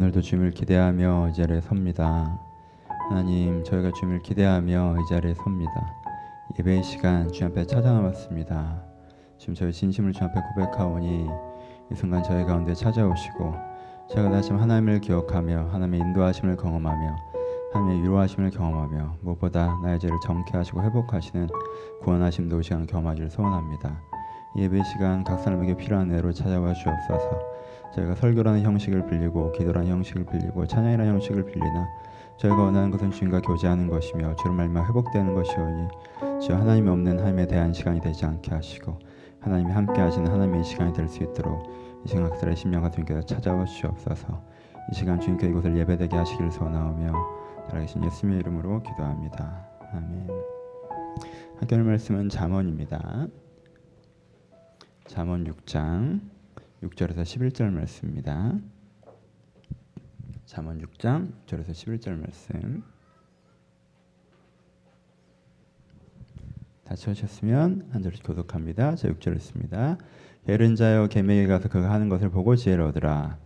오늘도 주님을 기대하며 이 자리에 섭니다. 하나님, 저희가 주님을 기대하며 이 자리에 섭니다. 예배의 시간 주님 앞에 찾아나왔습니다. 지금 저희 진심을 주님 앞에 고백하오니 이 순간 저희 가운데 찾아오시고 제가 다시 하나님을 기억하며 하나님의 인도하심을 경험하며 하나님의 위로하심을 경험하며 무엇보다 나의 죄를 정케 하시고 회복하시는 구원하심도 시간 경험하기를 소원합니다. 예배 시간 각 사람에게 필요한 애로 찾아와 주옵소서. 저희가 설교라는 형식을 빌리고 기도라는 형식을 빌리고 찬양이라는 형식을 빌리나 저희가 원하는 것은 주님과 교제하는 것이며 주로 말마 회복되는 것이오니 주 하나님이 없는 하나님에 대한 시간이 되지 않게 하시고 하나님이 함께 하시는 하나님의 시간이 될 수 있도록 이 시간 각들의 심령과 주님께서 찾아와 주옵소서 이 시간 주님께 이곳을 예배되게 하시기를 소원하오며 살아계신 예수님의 이름으로 기도합니다. 아멘 함께 말씀은 잠언입니다. 잠언 6장 6절에서 11절 말씀입니다. 잠언 6장 6절에서 11절 말씀. 다 찾으셨으면 한 절씩 교독합니다. 자 6절 읽습니다. 게으른 자여 개미에게 가서 그가 하는 것을 보고 지혜를 얻으라.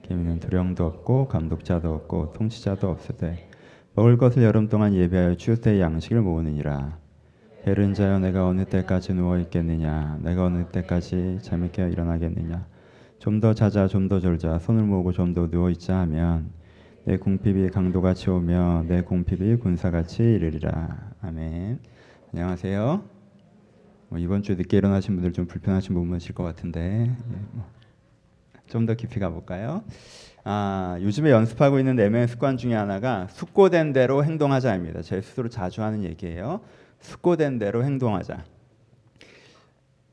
개미는 두령도 없고 감독자도 없고 통치자도 없으되 먹을 것을 여름 동안 예비하여 추수 때 양식을 모으느니라. 게으른 자여 내가 어느 때까지 누워 있겠느냐 내가 어느 때까지 잠이 깨어 일어나겠느냐 좀 더 자자 좀 더 졸자 손을 모으고 좀 더 누워 있자 하면 내 궁핍이 강도같이 오며 내 궁핍이 군사같이 이르리라 아멘 안녕하세요 뭐 이번 주 늦게 일어나신 분들 좀 불편하신 부분이실 것 같은데 예, 뭐 좀더 깊이 가볼까요? 아, 요즘에 연습하고 있는 내면 습관 중에 하나가 숙고된 대로 행동하자입니다. 제 스스로 자주 하는 얘기예요. 숙고된 대로 행동하자.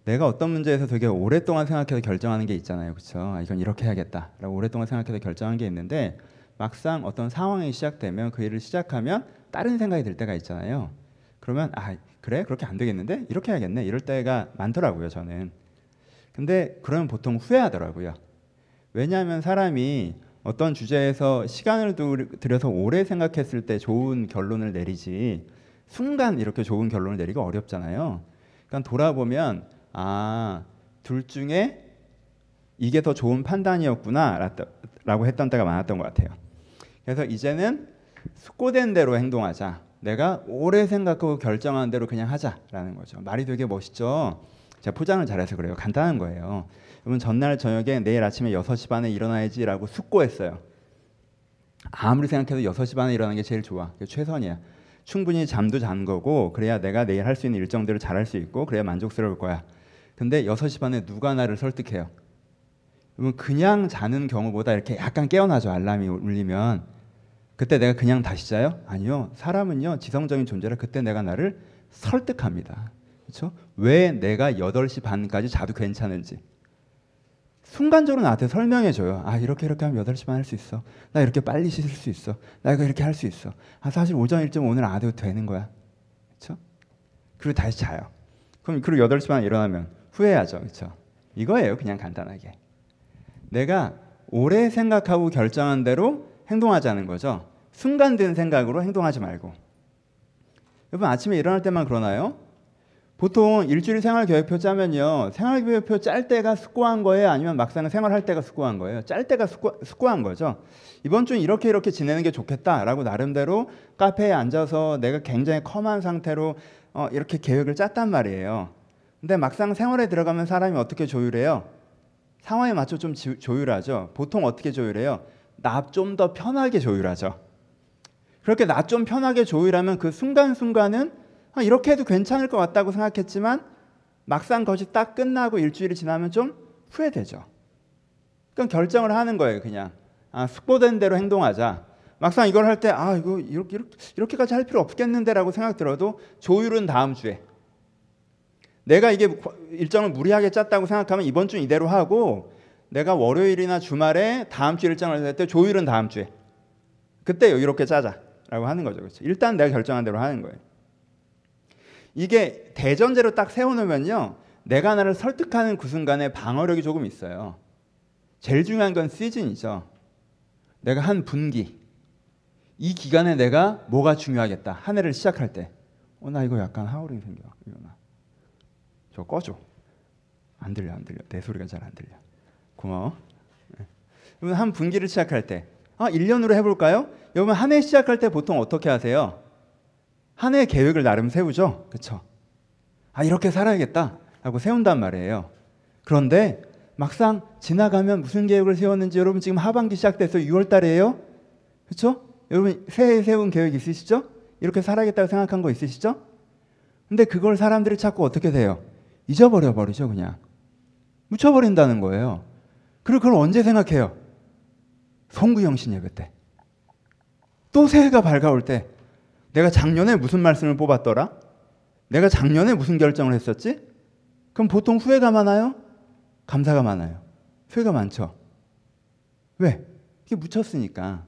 내가 어떤 문제에서 되게 오랫동안 생각해서 결정하는 게 있잖아요. 그렇죠? 아, 이건 이렇게 해야겠다라고 오랫동안 생각해서 결정한 게 있는데 막상 어떤 상황이 시작되면 그 일을 시작하면 다른 생각이 들 때가 있잖아요. 그러면 아, 그래? 그렇게 안 되겠는데? 이렇게 해야겠네. 이럴 때가 많더라고요, 저는. 근데 그러면 보통 후회하더라고요. 왜냐하면 사람이 어떤 주제에서 시간을 들여서 오래 생각했을 때 좋은 결론을 내리지 순간 이렇게 좋은 결론을 내리기 어렵잖아요. 그러니까 돌아보면 아, 둘 중에 이게 더 좋은 판단이었구나 라고 했던 때가 많았던 것 같아요. 그래서 이제는 숙고된 대로 행동하자. 내가 오래 생각하고 결정한 대로 그냥 하자라는 거죠. 말이 되게 멋있죠. 제가 포장을 잘해서 그래요. 간단한 거예요. 여러분 전날 저녁에 내일 아침에 6시 반에 일어나야지라고 숙고했어요. 아무리 생각해도 6시 반에 일어나는 게 제일 좋아. 최선이야. 충분히 잠도 잔 거고 그래야 내가 내일 할 수 있는 일정들을 잘 할 수 있고 그래야 만족스러울 거야. 근데 6시 반에 누가 나를 설득해요? 그러면 그냥 자는 경우보다 이렇게 약간 깨어나죠. 알람이 울리면. 그때 내가 그냥 다시 자요? 아니요. 사람은요. 지성적인 존재라 그때 내가 나를 설득합니다. 그렇죠? 왜 내가 8시 반까지 자도 괜찮은지. 순간적으로 나한테 설명해 줘요. 아, 이렇게 이렇게 하면 8시 반 할 수 있어. 나 이렇게 빨리 씻을 수 있어. 나 이거 이렇게 할 수 있어. 아, 사실 오전 일정 오늘 안 해도 되는 거야. 그렇죠? 그리고 다시 자요. 그럼 그리고 8시 반에 일어나면 후회하죠. 그렇죠? 이거예요. 그냥 간단하게. 내가 오래 생각하고 결정한 대로 행동하자는 거죠. 순간 든 생각으로 행동하지 말고. 여러분 아침에 일어날 때만 그러나요? 보통 일주일 생활 계획표 짜면요. 생활 계획표 짤 때가 숙고한 거예요? 아니면 막상 생활할 때가 숙고한 거예요? 짤 때가 숙고, 숙고한 거죠. 이번 주는 이렇게 이렇게 지내는 게 좋겠다라고 나름대로 카페에 앉아서 내가 굉장히 컴한 상태로 어, 이렇게 계획을 짰단 말이에요. 근데 막상 생활에 들어가면 사람이 어떻게 조율해요? 상황에 맞춰 좀 지, 조율하죠. 보통 어떻게 조율해요? 나 좀 더 편하게 조율하죠. 그렇게 나 좀 편하게 조율하면 그 순간순간은 아, 이렇게 해도 괜찮을 것 같다고 생각했지만 막상 것이 딱 끝나고 일주일이 지나면 좀 후회되죠. 그럼 결정을 하는 거예요, 그냥. 아, 숙고된 대로 행동하자. 막상 이걸 할 때, 아, 이거 이렇게, 이렇게, 까지 할 필요 없겠는데라고 생각 들어도 조율은 다음 주에. 내가 이게 일정을 무리하게 짰다고 생각하면 이번 주 이대로 하고 내가 월요일이나 주말에 다음 주 일정을 할때 조율은 다음 주에. 그때 이렇게 짜자라고 하는 거죠. 그렇죠? 일단 내가 결정한 대로 하는 거예요. 이게 대전제로 딱 세워놓으면요. 내가 나를 설득하는 그 순간에 방어력이 조금 있어요. 제일 중요한 건 시즌이죠. 내가 한 분기. 이 기간에 내가 뭐가 중요하겠다. 한 해를 시작할 때. 어, 나 이거 약간 하울링 생겨. 일어나. 저 꺼줘. 안 들려, 안 들려. 내 소리가 잘 안 들려. 고마워. 네. 한 분기를 시작할 때. 아, 1년으로 해볼까요? 여러분 한 해 시작할 때 보통 어떻게 하세요? 한 해 계획을 나름 세우죠. 그렇죠? 아 이렇게 살아야겠다 라고 세운단 말이에요. 그런데 막상 지나가면 무슨 계획을 세웠는지 여러분 지금 하반기 시작돼서 6월 달이에요. 그렇죠? 여러분 새해 세운 계획 있으시죠? 이렇게 살아야겠다고 생각한 거 있으시죠? 근데 그걸 사람들이 자꾸 어떻게 돼요? 잊어버려 버리죠, 그냥. 묻혀버린다는 거예요. 그리고 그걸 언제 생각해요? 송구영신 예배 때. 또 새해가 밝아올 때 내가 작년에 무슨 말씀을 뽑았더라? 내가 작년에 무슨 결정을 했었지? 그럼 보통 후회가 많아요? 감사가 많아요. 후회가 많죠. 왜? 이게 묻혔으니까.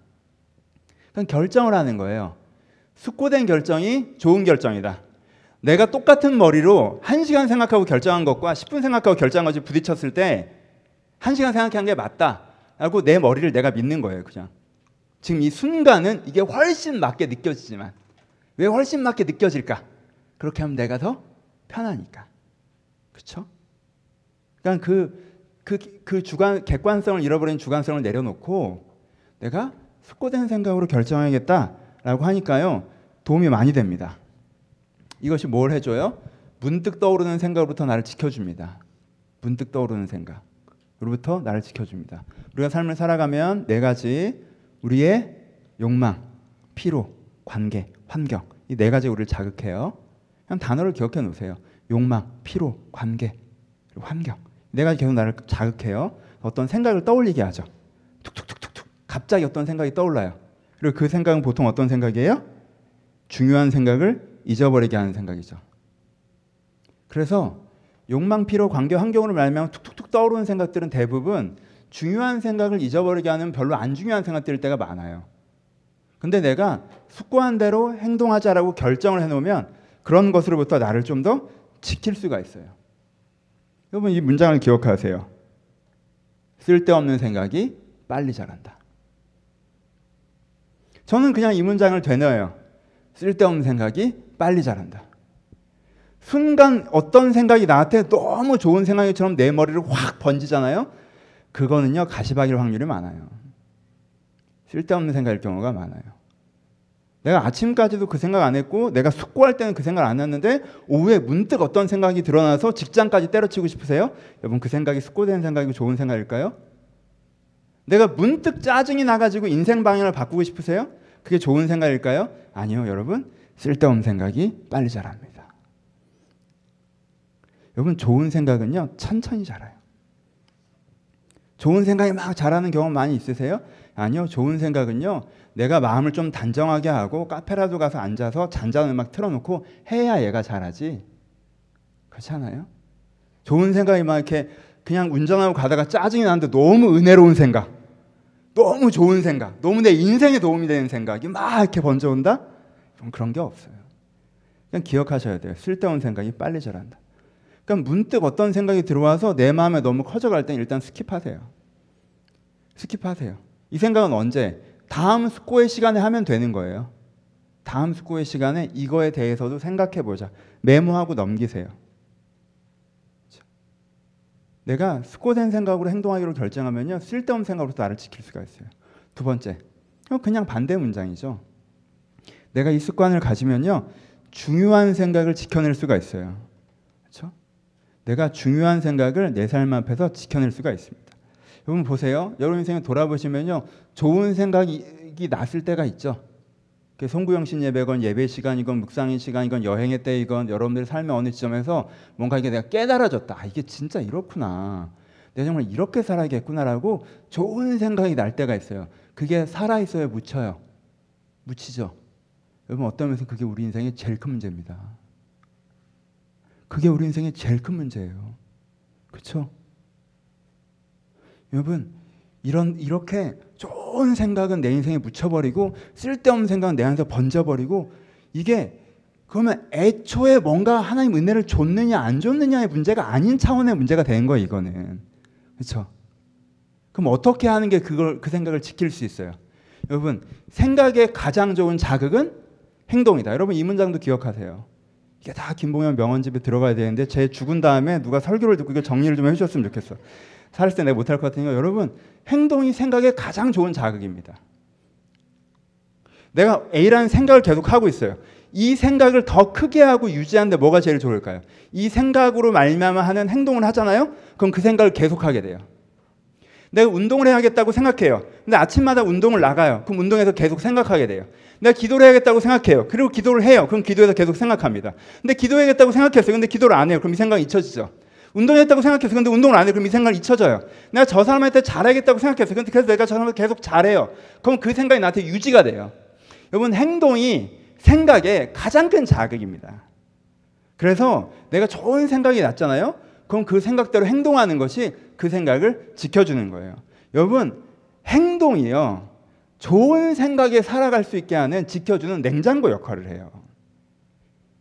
그럼 결정을 하는 거예요. 숙고된 결정이 좋은 결정이다. 내가 똑같은 머리로 1시간 생각하고 결정한 것과 10분 생각하고 결정한 것이 부딪혔을 때 1시간 생각한 게 맞다. 라고 내 머리를 내가 믿는 거예요, 그냥. 지금 이 순간은 이게 훨씬 맞게 느껴지지만 왜 훨씬 맞게 느껴질까? 그렇게 하면 내가 더 편하니까. 그렇죠? 그러니까 그, 그, 그 주관, 객관성을 잃어버린 주관성을 내려놓고 내가 숙고된 생각으로 결정해야겠다라고 하니까요. 도움이 많이 됩니다. 이것이 뭘 해줘요? 문득 떠오르는 생각으로부터 나를 지켜줍니다. 문득 떠오르는 생각으로부터 나를 지켜줍니다. 우리가 삶을 살아가면 네 가지 우리의 욕망, 피로, 관계, 환경 이 네 가지 우리를 자극해요. 그냥 단어를 기억해 놓으세요. 욕망, 피로, 관계, 환경 네 가지 계속 나를 자극해요. 어떤 생각을 떠올리게 하죠. 툭툭툭툭툭 갑자기 어떤 생각이 떠올라요. 그리고 그 생각은 보통 어떤 생각이에요? 중요한 생각을 잊어버리게 하는 생각이죠. 그래서 욕망, 피로, 관계, 환경으로 말하면 툭툭툭 떠오르는 생각들은 대부분 중요한 생각을 잊어버리게 하는 별로 안 중요한 생각들일 때가 많아요. 근데 내가 숙고한 대로 행동하자라고 결정을 해놓으면 그런 것으로부터 나를 좀 더 지킬 수가 있어요. 여러분 이 문장을 기억하세요. 쓸데없는 생각이 빨리 자란다. 저는 그냥 이 문장을 되뇌어요. 쓸데없는 생각이 빨리 자란다. 순간 어떤 생각이 나한테 너무 좋은 생각처럼 내 머리를 확 번지잖아요. 그거는요 가시박일 확률이 많아요. 쓸데없는 생각일 경우가 많아요. 내가 아침까지도 그 생각 안 했고 내가 숙고할 때는 그 생각 안 했는데 오후에 문득 어떤 생각이 드러나서 직장까지 때려치고 싶으세요? 여러분 그 생각이 숙고된 생각이고 좋은 생각일까요? 내가 문득 짜증이 나가지고 인생 방향을 바꾸고 싶으세요? 그게 좋은 생각일까요? 아니요, 여러분. 쓸데없는 생각이 빨리 자랍니다. 여러분 좋은 생각은요 천천히 자라요. 좋은 생각이 막 자라는 경험 많이 있으세요? 아니요. 좋은 생각은요. 내가 마음을 좀 단정하게 하고 카페라도 가서 앉아서 잔잔한 음악 틀어놓고 해야 얘가 자라지. 그렇지 않아요? 좋은 생각이 막 이렇게 그냥 운전하고 가다가 짜증이 나는데 너무 은혜로운 생각. 너무 좋은 생각. 너무 내 인생에 도움이 되는 생각이 막 이렇게 번져온다? 그런 게 없어요. 그냥 기억하셔야 돼요. 쓸데없는 생각이 빨리 자란다. 그러니까 문득 어떤 생각이 들어와서 내 마음에 너무 커져갈 땐 일단 skip하세요. skip하세요. 이 생각은 언제? 다음 숙고의 시간에 하면 되는 거예요. 다음 숙고의 시간에 이거에 대해서도 생각해 보자. 메모하고 넘기세요. 그렇죠? 내가 숙고된 생각으로 행동하기로 결정하면요. 쓸데없는 생각으로서 나를 지킬 수가 있어요. 두 번째. 그냥 반대 문장이죠. 내가 이 습관을 가지면요. 중요한 생각을 지켜낼 수가 있어요. 그렇죠? 내가 중요한 생각을 내 삶 앞에서 지켜낼 수가 있습니다. 여러분 보세요. 여러분 인생을 돌아보시면요. 좋은 생각이 났을 때가 있죠. 송구영신 예배건 예배 시간이건 묵상의 시간이건 여행의 때이건 여러분들 삶의 어느 지점에서 뭔가 이게 내가 깨달아졌다. 아, 이게 진짜 이렇구나. 내가 정말 이렇게 살아야겠구나라고 좋은 생각이 날 때가 있어요. 그게 살아있어야 묻혀요. 묻히죠. 여러분 어떤 면에서 그게 우리 인생의 제일 큰 문제입니다. 그게 우리 인생의 제일 큰 문제예요. 그렇죠? 여러분 이런 이렇게 좋은 생각은 내 인생에 묻혀버리고 쓸데없는 생각은 내 안에서 번져버리고 이게 그러면 애초에 뭔가 하나님 은혜를 줬느냐 안 줬느냐의 문제가 아닌 차원의 문제가 된 거예요 이거는 그렇죠? 그럼 어떻게 하는 게 그걸 그 생각을 지킬 수 있어요? 여러분 생각의 가장 좋은 자극은 행동이다. 여러분 이 문장도 기억하세요. 이게 다 김봉현 명언집에 들어가야 되는데 제 죽은 다음에 누가 설교를 듣고 이거 정리를 좀 해주셨으면 좋겠어. 살을 때 내가 못할 것 같으니까 여러분 행동이 생각의 가장 좋은 자극입니다. 내가 A라는 생각을 계속 하고 있어요. 이 생각을 더 크게 하고 유지하는데 뭐가 제일 좋을까요? 이 생각으로 말미암아 하는 행동을 하잖아요. 그럼 그 생각을 계속하게 돼요. 내가 운동을 해야겠다고 생각해요. 근데 아침마다 운동을 나가요. 그럼 운동에서 계속 생각하게 돼요. 내가 기도를 해야겠다고 생각해요. 그리고 기도를 해요. 그럼 기도에서 계속 생각합니다. 근데 기도해야겠다고 생각했어요. 근데 기도를 안 해요. 그럼 이 생각이 잊혀지죠. 운동했다고 생각했어. 근데 운동을 안 해. 그럼 이 생각이 잊혀져요. 내가 저 사람한테 잘하겠다고 생각했어. 근데 그래서 내가 저 사람한테 계속 잘해요. 그럼 그 생각이 나한테 유지가 돼요. 여러분 행동이 생각의 가장 큰 자극입니다. 그래서 내가 좋은 생각이 났잖아요. 그럼 그 생각대로 행동하는 것이 그 생각을 지켜주는 거예요. 여러분 행동이요. 좋은 생각에 살아갈 수 있게 하는 지켜주는 냉장고 역할을 해요.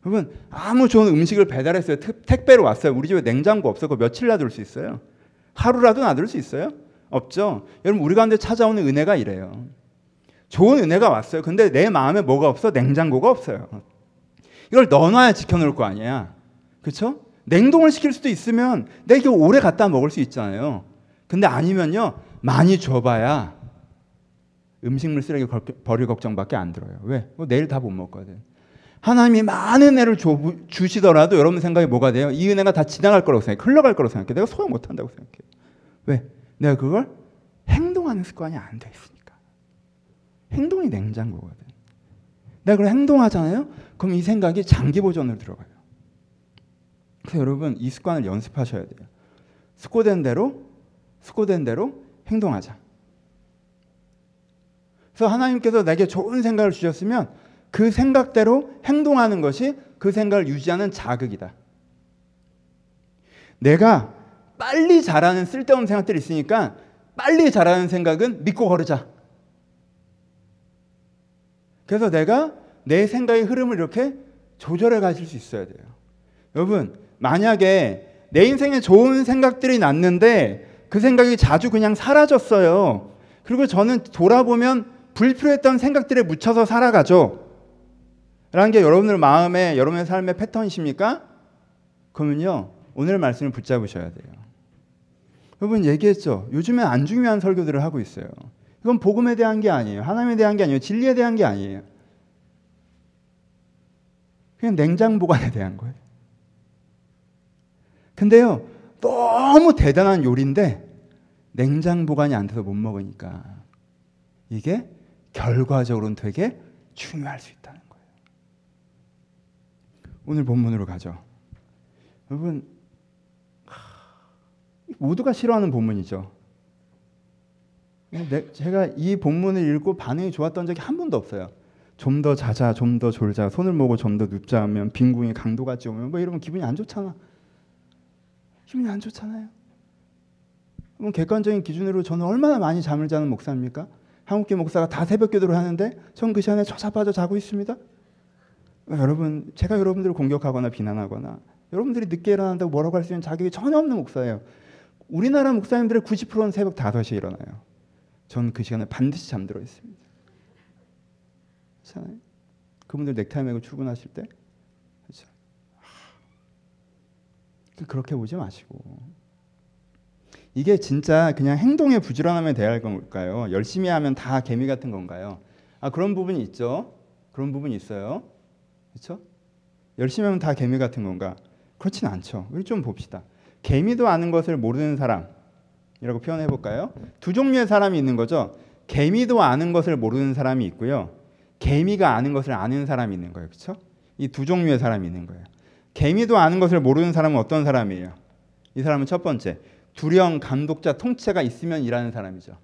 여러분 아무 좋은 음식을 배달했어요. 택배로 왔어요. 우리 집에 냉장고. 그 며칠 놔둘 수 있어요? 하루라도 놔둘 수 있어요? 없죠. 여러분 우리 가운데 찾아오는 은혜가 이래요. 좋은 은혜가 왔어요. 근데 내 마음에 뭐가 없어? 냉장고가 없어요. 이걸 넣어놔야 지켜놓을 거 아니야. 그렇죠? 냉동을 시킬 수도 있으면 내가 이거 오래 갖다 먹을 수 있잖아요. 근데 아니면요 많이 줘봐야 음식물 쓰레기 버릴 걱정밖에 안 들어요. 왜? 뭐 내일 다 못 먹거든. 하나님이 많은 은혜를 줘, 주시더라도 여러분 생각이 뭐가 돼요? 이 은혜가 다 지나갈 거라고 생각해. 흘러갈 거라고 생각해. 내가 소용 못 한다고 생각해. 왜? 내가 그걸 행동하는 습관이 안 돼 있으니까. 행동이 냉장고거든. 내가 그걸 행동하잖아요? 그럼 이 생각이 장기 보존으로 들어가요. 그래서 여러분 이 습관을 연습하셔야 돼요. 숙고된 대로 숙고된 대로 행동하자. 그래서 하나님께서 내게 좋은 생각을 주셨으면 그 생각대로 행동하는 것이 그 생각을 유지하는 자극이다. 내가 빨리 잘하는 쓸데없는 생각들이 있으니까 빨리 잘하는 생각은 믿고 거르자. 그래서 내가 내 생각의 흐름을 이렇게 조절해 가실 수 있어야 돼요. 여러분, 만약에 내 인생에 좋은 생각들이 났는데 그 생각이 자주 그냥 사라졌어요. 그리고 저는 돌아보면 불필요했던 생각들에 묻혀서 살아가죠. 라는 게 여러분들 마음에 여러분의 삶의 패턴이십니까? 그러면요 오늘 말씀을 붙잡으셔야 돼요. 여러분 얘기했죠. 요즘에 안 중요한 설교들을 하고 있어요. 이건 복음에 대한 게 아니에요. 하나님에 대한 게 아니에요. 진리에 대한 게 아니에요. 그냥 냉장 보관에 대한 거예요. 근데요 너무 대단한 요리인데 냉장 보관이 안 돼서 못 먹으니까 이게 결과적으로는 되게 중요할 수 있다는 거예요. 오늘 본문으로 가죠. 여러분 모두가 싫어하는 본문이죠. 제가 이 본문을 읽고 반응이 좋았던 적이 한 번도 없어요. 좀 더 자자, 좀 더 졸자, 손을 모고 좀 더 눕자 하면 빈궁이 강도같이 오면 뭐 이러면 기분이 안 좋잖아. 기분이 안 좋잖아요. 그럼 객관적인 기준으로 저는 얼마나 많이 잠을 자는 목사입니까? 한국교 목사가 다 새벽 기도를 하는데 전 그 시간에 처자빠져 자고 있습니다. 여러분, 제가 여러분들을 공격하거나 비난하거나 여러분들이 늦게 일어난다고 뭐라고 할 수 있는 자격이 전혀 없는 목사예요. 우리나라 목사님들의 90%는 새벽 5시에 일어나요. 전 그 시간에 반드시 잠들어 있습니다. 그렇잖아요. 그분들 넥타이 매고 출근하실 때 그렇죠. 그렇게 보지 마시고 이게 진짜 그냥 행동의 부지런함에 대할 건가요? 열심히 하면 다 개미 같은 건가요? 아 그런 부분이 있죠. 그런 부분이 있어요. 그렇죠? 열심히 하면 다 개미 같은 건가? 그렇진 않죠. 우리 좀 봅시다. 개미도 아는 것을 모르는 사람이라고 표현해 볼까요? 두 종류의 사람이 있는 거죠. 개미도 아는 것을 모르는 사람이 있고요. 개미가 아는 것을 아는 사람이 있는 거예요. 그렇죠? 이 두 종류의 사람이 있는 거예요. 개미도 아는 것을 모르는 사람은 어떤 사람이에요? 이 사람은 첫 번째 두령 감독자 통치자가 있으면 일하는 사람이죠.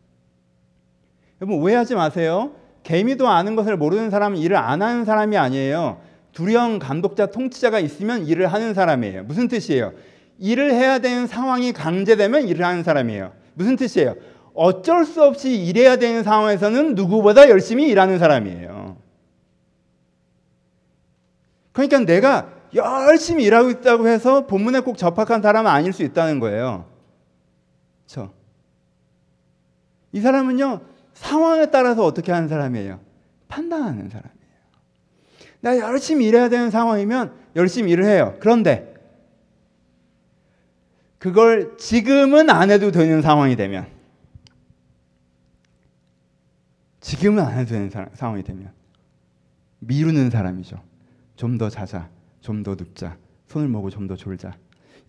여러분 오해하지 마세요. 개미도 아는 것을 모르는 사람은 일을 안 하는 사람이 아니에요. 두령 감독자 통치자가 있으면 일을 하는 사람이에요. 무슨 뜻이에요? 일을 해야 되는 상황이 강제되면 일을 하는 사람이에요. 무슨 뜻이에요? 어쩔 수 없이 일해야 되는 상황에서는 누구보다 열심히 일하는 사람이에요. 그러니까 내가 열심히 일하고 있다고 해서 본문에 꼭 접합한 사람은 아닐 수 있다는 거예요. 그렇죠? 이 사람은요 상황에 따라서 어떻게 하는 사람이에요? 판단하는 사람이에요. 나 열심히 일해야 되는 상황이면 열심히 일을 해요. 그런데 그걸 지금은 안 해도 되는 상황이 되면 지금은 안 해도 되는 상황이 되면 미루는 사람이죠. 좀 더 자자, 좀 더 눕자, 손을 모고 좀 더 졸자.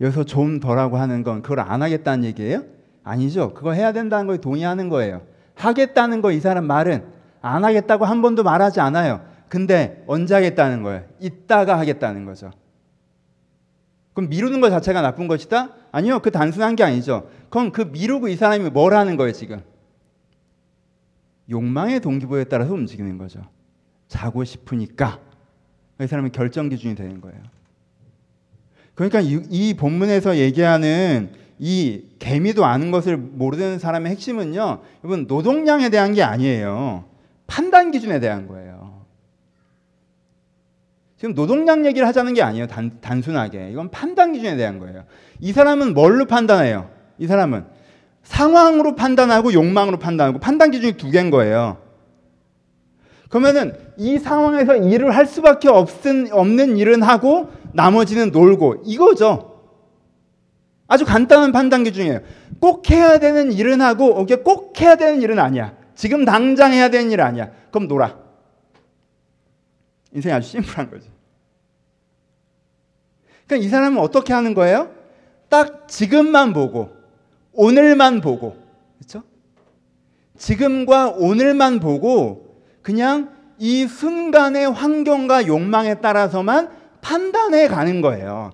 여기서 좀 더라고 하는 건 그걸 안 하겠다는 얘기예요? 아니죠. 그거 해야 된다는 거에 동의하는 거예요. 하겠다는 거 이 사람 말은 안 하겠다고 한 번도 말하지 않아요. 근데 언제 하겠다는 거예요? 이따가 하겠다는 거죠. 그럼 미루는 것 자체가 나쁜 것이다? 아니요. 그 단순한 게 아니죠. 그럼 그 미루고 이 사람이 뭘 하는 거예요, 지금? 욕망의 동기부여에 따라서 움직이는 거죠. 자고 싶으니까. 이 사람은 결정 기준이 되는 거예요. 그러니까 이, 이 본문에서 얘기하는 이 개미도 아는 것을 모르는 사람의 핵심은요. 여러분 노동량에 대한 게 아니에요. 판단 기준에 대한 거예요. 지금 노동량 얘기를 하자는 게 아니에요. 단, 단순하게. 이건 판단 기준에 대한 거예요. 이 사람은 뭘로 판단해요? 이 사람은 상황으로 판단하고 욕망으로 판단하고 판단 기준이 두 개인 거예요. 그러면은 이 상황에서 일을 할 수밖에 없은, 없는 일은 하고 나머지는 놀고 이거죠. 아주 간단한 판단 기준이에요. 꼭 해야 되는 일은 하고 이게 꼭 해야 되는 일은 아니야. 지금 당장 해야 되는 일 아니야. 그럼 놀아. 인생이 아주 심플한 거지. 그러니까 이 사람은 어떻게 하는 거예요? 딱 지금만 보고 오늘만 보고 그렇죠? 지금과 오늘만 보고 그냥 이 순간의 환경과 욕망에 따라서만 판단해 가는 거예요.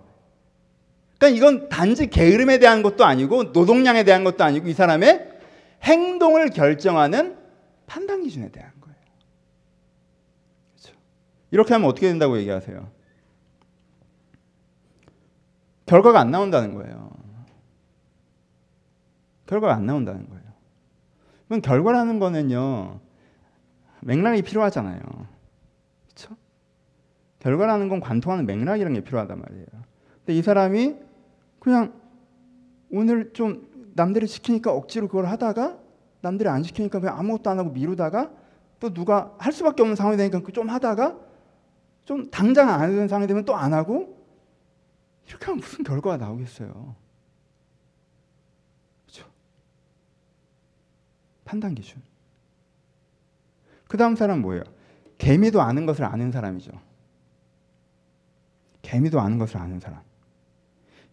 그러니까 이건 단지 게으름에 대한 것도 아니고 노동량에 대한 것도 아니고 이 사람의 행동을 결정하는 판단 기준에 대한 거예요. 그렇죠? 이렇게 하면 어떻게 된다고 얘기하세요? 결과가 안 나온다는 거예요. 결과가 안 나온다는 거예요. 그럼 결과라는 거는요. 맥락이 필요하잖아요. 그렇죠? 결과라는 건 관통하는 맥락이라는 게 필요하단 말이에요. 근데 이 사람이 그냥 오늘 좀 남들이 시키니까 억지로 그걸 하다가 남들이 안 시키니까 그냥 아무것도 안 하고 미루다가 또 누가 할 수밖에 없는 상황이 되니까 좀 하다가 좀 당장 안 하는 상황이 되면 또 안 하고 이렇게 하면 무슨 결과가 나오겠어요? 그렇죠? 판단 기준. 그 다음 사람 뭐예요? 개미도 아는 것을 아는 사람이죠. 개미도 아는 것을 아는 사람.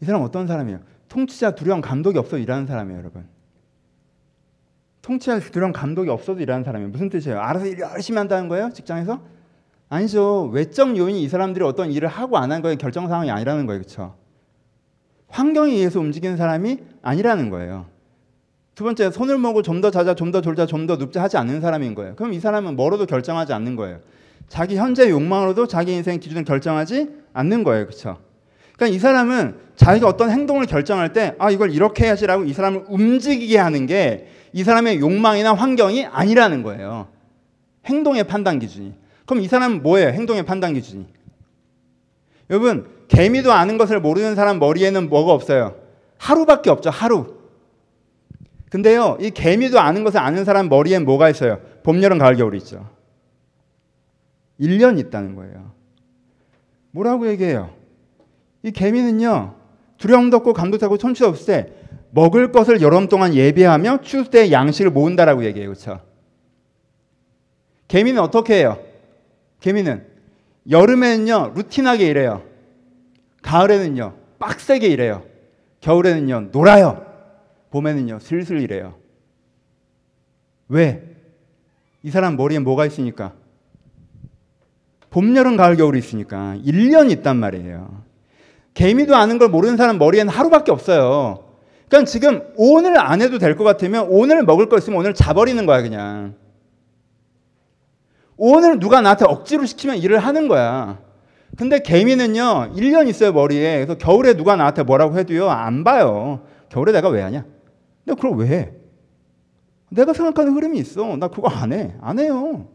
이 사람 어떤 사람이에요? 통치자 두려움 감독이 없어 일하는 사람이에요, 여러분. 통치자 두려움 감독이 없어도 일하는 사람이에요. 무슨 뜻이에요? 알아서 일 열심히 한다는 거예요? 직장에서? 아니죠. 외적 요인이 이 사람들이 어떤 일을 하고 안 한 거에 결정 상황이 아니라는 거예요. 그렇죠? 환경에 의해서 움직이는 사람이 아니라는 거예요. 두 번째, 손을 모고 좀 더 자자, 좀 더 졸자, 좀 더 눕자 하지 않는 사람인 거예요. 그럼 이 사람은 뭐로도 결정하지 않는 거예요. 자기 현재 욕망으로도 자기 인생 기준을 결정하지 않는 거예요. 그렇죠? 그러니까 이 사람은 자기가 어떤 행동을 결정할 때, 아, 이걸 이렇게 해야지라고 이 사람을 움직이게 하는 게 이 사람의 욕망이나 환경이 아니라는 거예요. 행동의 판단 기준이. 그럼 이 사람은 뭐예요? 행동의 판단 기준이. 여러분, 개미도 아는 것을 모르는 사람 머리에는 뭐가 없어요? 하루밖에 없죠. 하루. 근데요, 이 개미도 아는 것을 아는 사람 머리엔 뭐가 있어요? 봄, 여름, 가을, 겨울이 있죠. 1년 있다는 거예요. 뭐라고 얘기해요? 이 개미는요, 두려움도 없고 감도 타고 천추도 없을 때 먹을 것을 여름 동안 예비하며 추수 때 양식을 모은다라고 얘기해요. 그렇죠? 개미는 어떻게 해요? 개미는 여름에는요 루틴하게 일해요. 가을에는요 빡세게 일해요. 겨울에는요 놀아요. 봄에는요 슬슬 일해요. 왜? 이 사람 머리에 뭐가 있으니까? 봄, 여름, 가을, 겨울이 있으니까 1년 있단 말이에요. 개미도 아는 걸 모르는 사람 머리에는 하루밖에 없어요. 그러니까 지금 오늘 안 해도 될 것 같으면 오늘 먹을 거 있으면 오늘 자버리는 거야 그냥. 오늘 누가 나한테 억지로 시키면 일을 하는 거야. 근데 개미는요, 1년 있어요, 머리에. 그래서 겨울에 누가 나한테 뭐라고 해도요, 안 봐요. 겨울에 내가 왜 하냐? 근데 그걸 왜 해? 내가 생각하는 흐름이 있어. 나 그거 안 해. 안 해요.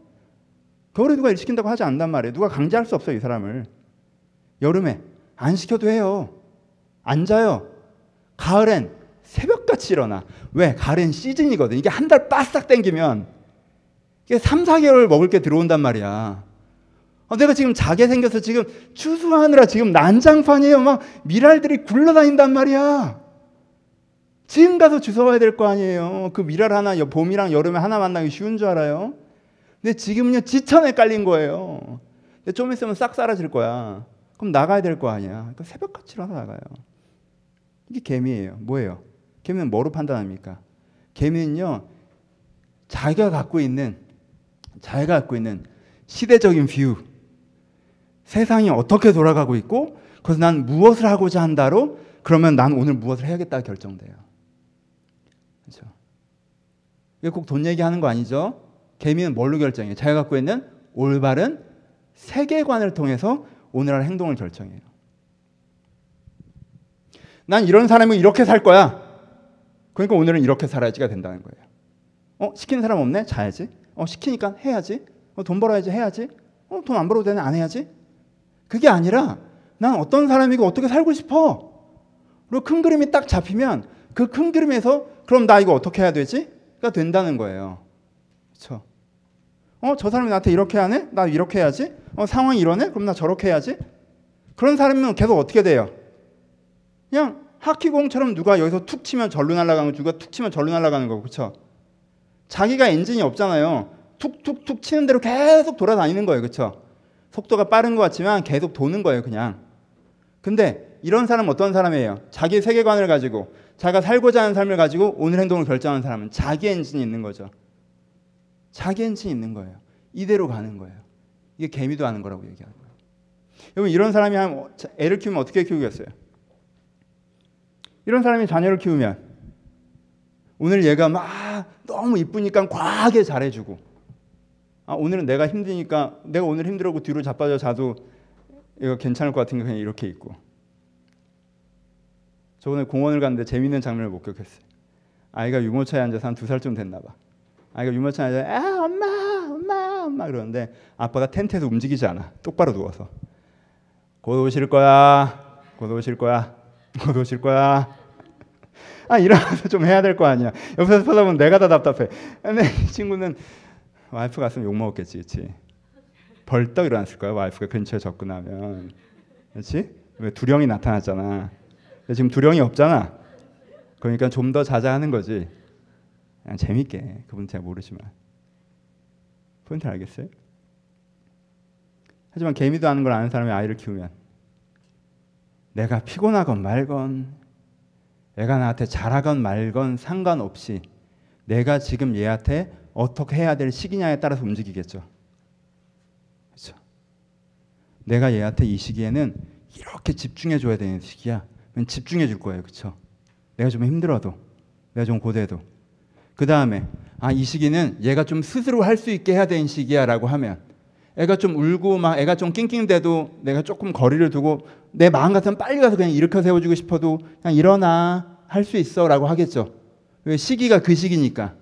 겨울에 누가 일 시킨다고 하지 않단 말이에요. 누가 강제할 수 없어요, 이 사람을. 여름에 안 시켜도 해요. 안 자요. 가을엔 새벽같이 일어나. 왜? 가을엔 시즌이거든. 이게 한달 바싹 땡기면 이게 3, 4개월 먹을 게 들어온단 말이야. 어, 내가 지금 자게 생겨서 지금 추수하느라 지금 난장판이에요. 막 미랄들이 굴러다닌단 말이야. 지금 가서 주워와야 될 거 아니에요. 그 미랄 하나 봄이랑 여름에 하나 만나기 쉬운 줄 알아요? 근데 지금은요 지천에 깔린 거예요. 근데 좀 있으면 싹 사라질 거야. 그럼 나가야 될 거 아니야. 그러니까 새벽 같이 일어나 나가요. 이게 개미예요. 뭐예요? 개미는 뭐로 판단합니까? 개미는요. 자기가 갖고 있는 자기가 갖고 있는 시대적인 view, 세상이 어떻게 돌아가고 있고, 그래서 난 무엇을 하고자 한다로 그러면 난 오늘 무엇을 해야겠다 결정돼요. 그렇죠? 이게 꼭 돈 얘기하는 거 아니죠? 개미는 뭘로 결정해요? 자기가 갖고 있는 올바른 세계관을 통해서 오늘 할 행동을 결정해요. 난 이런 사람이 이렇게 살 거야. 그러니까 오늘은 이렇게 살아야지가 된다는 거예요. 어, 시키는 사람 없네? 자야지. 어, 시키니까 해야지. 어, 돈 벌어야지 해야지. 어, 돈 안 벌어도 되네 안 해야지. 그게 아니라 난 어떤 사람이고 어떻게 살고 싶어. 그리고 큰 그림이 딱 잡히면 그 큰 그림에서 그럼 나 이거 어떻게 해야 되지?가 된다는 거예요. 그렇죠? 어, 저 사람이 나한테 이렇게 하네? 나 이렇게 해야지. 어, 상황이 이러네? 그럼 나 저렇게 해야지. 그런 사람이면 계속 어떻게 돼요? 그냥 하키공처럼 누가 여기서 툭 치면 절로 날아가는 거, 누가 툭 치면 절로 날아가는 거, 그렇죠? 자기가 엔진이 없잖아요. 툭툭툭 치는 대로 계속 돌아다니는 거예요, 그렇죠? 속도가 빠른 것 같지만 계속 도는 거예요, 그냥. 근데 이런 사람은 어떤 사람이에요? 자기 세계관을 가지고 자기가 살고자 하는 삶을 가지고 오늘 행동을 결정하는 사람은 자기 엔진이 있는 거죠. 자기 엔진이 있는 거예요. 이대로 가는 거예요. 이게 개미도 하는 거라고 얘기하는 거예요. 여러분 이런 사람이 한 애를 키우면 어떻게 키우겠어요? 이런 사람이 자녀를 키우면 오늘 얘가 막 너무 이쁘니까 과하게 잘해주고 아 오늘은 내가 힘드니까 내가 오늘 힘들고 뒤로 자빠져 자도 이거 괜찮을 것 같은 게 그냥 이렇게 있고 저 오늘 공원을 갔는데 재밌는 장면을 목격했어요. 아이가 유모차에 앉아서 한 두 살쯤 됐나 봐. 아이가 유모차에 앉아서 아 엄마 엄마 엄마 그러는데 아빠가 텐트에서 움직이지 않아. 똑바로 누워서 곧 오실 거야. 곧 오실 거야. 곧 오실 거야. 아 일어나서 좀 해야 될 거 아니야. 옆에서 보다 보면 내가 다 답답해. 근데 이 친구는 와이프 갔으면 욕 먹었겠지, 그렇지? 벌떡 일어났을 거야. 와이프가 근처에 접근하면, 그렇지? 왜 두령이 나타났잖아. 지금 두령이 없잖아. 그러니까 좀 더 자자하는 거지. 그냥 재밌게. 그분 잘 모르지만. 포인트 알겠어요? 하지만 개미도 하는 걸 아는 사람이 아이를 키우면 내가 피곤하건 말건 애가 나한테 잘하건 말건 상관없이 내가 지금 얘한테 어떻게 해야 될 시기냐에 따라서 움직이겠죠. 그렇죠? 내가 얘한테 이 시기에는 이렇게 집중해 줘야 되는 시기야. 집중해 줄 거예요. 그렇죠? 내가 좀 힘들어도 내가 좀 고대도 그 다음에 아 이 시기는 얘가 좀 스스로 할 수 있게 해야 되는 시기야 라고 하면 애가 좀 울고 막 애가 좀 낑낑대도 내가 조금 거리를 두고 내 마음 같으면 빨리 가서 그냥 일으켜 세워주고 싶어도 그냥 일어나 할 수 있어 라고 하겠죠. 왜 시기가 그 시기니까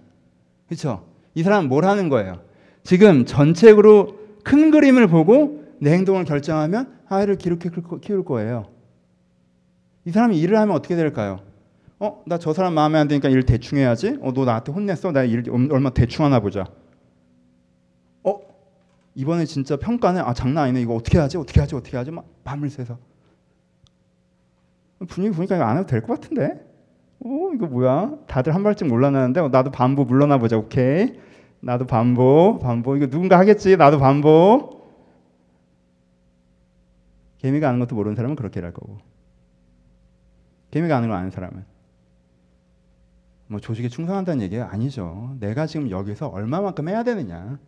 그렇죠. 이 사람은 뭘 하는 거예요? 지금 전체적으로 큰 그림을 보고 내 행동을 결정하면 아이를 기록해 키울 거예요. 이 사람이 일을 하면 어떻게 될까요? 어, 나 저 사람 마음에 안 드니까 일 대충 해야지. 어, 너 나한테 혼냈어. 나 일 얼마 대충 하나 보자. 어, 이번에 진짜 평가는 아 장난 아니네. 이거 어떻게 하지? 어떻게 하지? 어떻게 하지? 막 밤을 새서 분위기 보니까 이거 안 해도 될 것 같은데. 어, 이거 뭐야? 다들 한 발쯤 올라나는데 어, 나도 반보 물러나 보자. 오케이. 나도 반보, 반보. 이거 누군가 하겠지. 나도 반보. 개미가 아는 것도 모르는 사람은 그렇게 할 거고. 개미가 아는 걸 아는 사람은 뭐 조직에 충성한다는 얘기가 아니죠. 내가 지금 여기서 얼마만큼 해야 되느냐.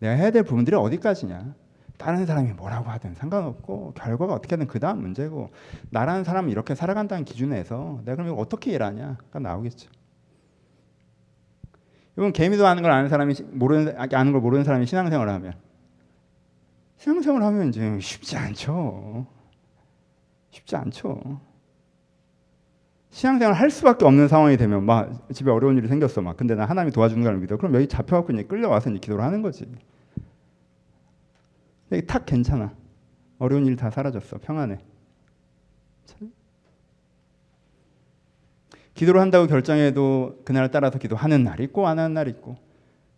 내가 해야 될 부분들이 어디까지냐. 다른 사람이 뭐라고 하든 상관없고 결과가 어떻게든 그 다음 문제고 나라는 사람은 이렇게 살아간다는 기준에서 내가 그럼 어떻게 일하냐가 나오겠죠. 이건 개미도 아는 걸 아는 사람이 모르는 아는 걸 모르는 사람이 신앙생활을 하면 신앙생활을 하면 이제 쉽지 않죠. 쉽지 않죠. 신앙생활 할 수밖에 없는 상황이 되면 막 집에 어려운 일이 생겼어. 막 근데 나 하나님이 걸 믿어. 그럼 여기 잡혀갖고 이제 끌려와서 이제 기도를 하는 거지. 여기 탁 괜찮아. 어려운 일 다 사라졌어. 평안해. 기도를 한다고 결정해도 그날 따라서 기도하는 날 있고 안 하는 날 있고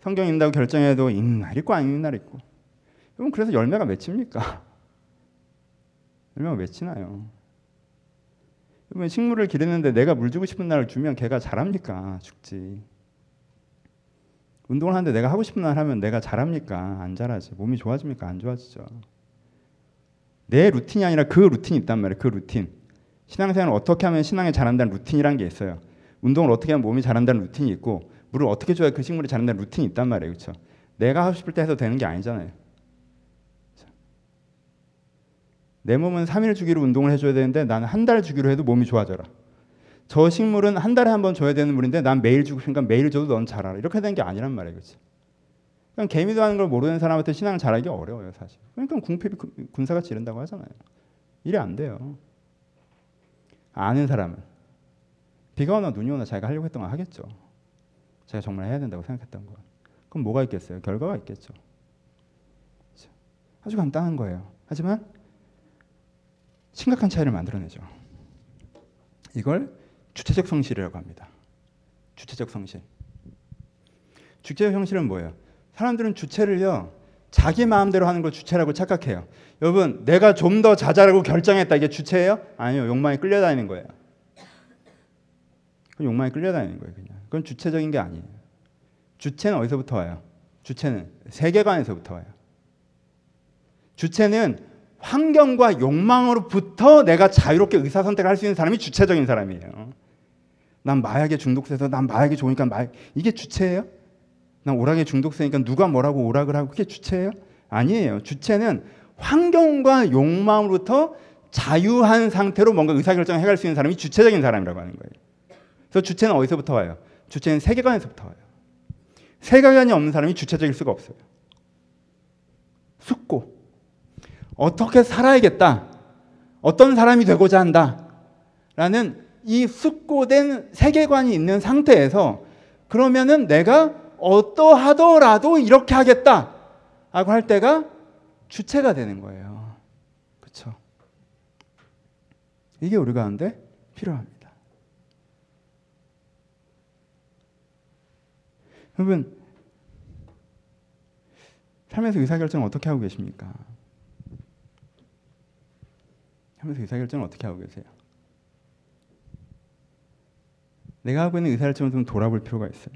성경 읽는다고 결정해도 읽는 날 있고 안 읽는 날 있고. 그럼 그래서 열매가 맺힙니까? 열매가 맺히나요? 그러면 식물을 기르는데 내가 물 주고 싶은 날을 주면 걔가 잘합니까? 죽지. 운동을 하는데 내가 하고 싶은 날 하면 내가 잘합니까? 안 잘하지. 몸이 좋아집니까? 안 좋아지죠. 내 루틴이 아니라 그 루틴이 있단 말이에요. 그 루틴. 신앙생활을 어떻게 하면 신앙에 잘한다는 루틴이란 게 있어요. 운동을 어떻게 하면 몸이 잘한다는 루틴이 있고 물을 어떻게 줘야 그 식물이 잘한다는 루틴이 있단 말이에요. 그렇죠? 내가 하고 싶을 때 해서 되는 게 아니잖아요. 내 몸은 3일 주기로 운동을 해줘야 되는데 나는 한 달 주기로 해도 몸이 좋아져라. 저 식물은 한 달에 한 번 줘야 되는 물인데 난 매일 주고 싶으니까 매일 줘도 넌 잘하라. 이렇게 되는 게 아니란 말이에요. 그렇지? 그냥 개미도 하는 걸 모르는 사람한테 신앙을 잘하기 어려워요. 사실. 그러니까 궁핍이 군사같이 이른다고 하잖아요. 일이 안 돼요. 아는 사람은 비가 오나 눈이 오나 자기가 하려고 했던 거 하겠죠. 제가 정말 해야 된다고 생각했던 거. 그럼 뭐가 있겠어요? 결과가 있겠죠. 아주 간단한 거예요. 하지만 심각한 차이를 만들어내죠. 이걸 주체적 성실이라고 합니다. 주체적 성실. 주체적 성실은 뭐예요? 사람들은 주체를요 자기 마음대로 하는 걸 주체라고 착각해요. 여러분, 내가 좀 더 자잘하고 결정했다 이게 주체예요? 아니요, 욕망에 끌려다니는 거예요. 그 욕망에 끌려다니는 거예요, 그냥. 그건 주체적인 게 아니에요. 주체는 어디서부터 와요? 주체는 세계관에서부터 와요. 주체는 환경과 욕망으로부터 내가 자유롭게 의사 선택을 할 수 있는 사람이 주체적인 사람이에요. 난 마약에 중독돼서 난 마약이 좋으니까 마약 이게 주체예요? 난 오락에 중독세니까 누가 뭐라고 오락을 하고 그게 주체예요? 아니에요. 주체는 환경과 욕망으로부터 자유한 상태로 뭔가 의사결정을 해갈 수 있는 사람이 주체적인 사람이라고 하는 거예요. 그래서 주체는 어디서부터 와요? 주체는 세계관에서부터 와요. 세계관이 없는 사람이 주체적일 수가 없어요. 숙고. 어떻게 살아야겠다. 어떤 사람이 되고자 한다. 라는 이 숙고된 세계관이 있는 상태에서 그러면은 내가 어떠하더라도 이렇게 하겠다. 라고 할 때가 주체가 되는 거예요. 그렇죠? 이게 우리 가운데 필요합니다. 여러분 삶에서 의사결정을 어떻게 하고 계십니까? 삶에서 의사결정을 어떻게 하고 계세요? 내가 하고 있는 의사결정을 좀 돌아볼 필요가 있어요.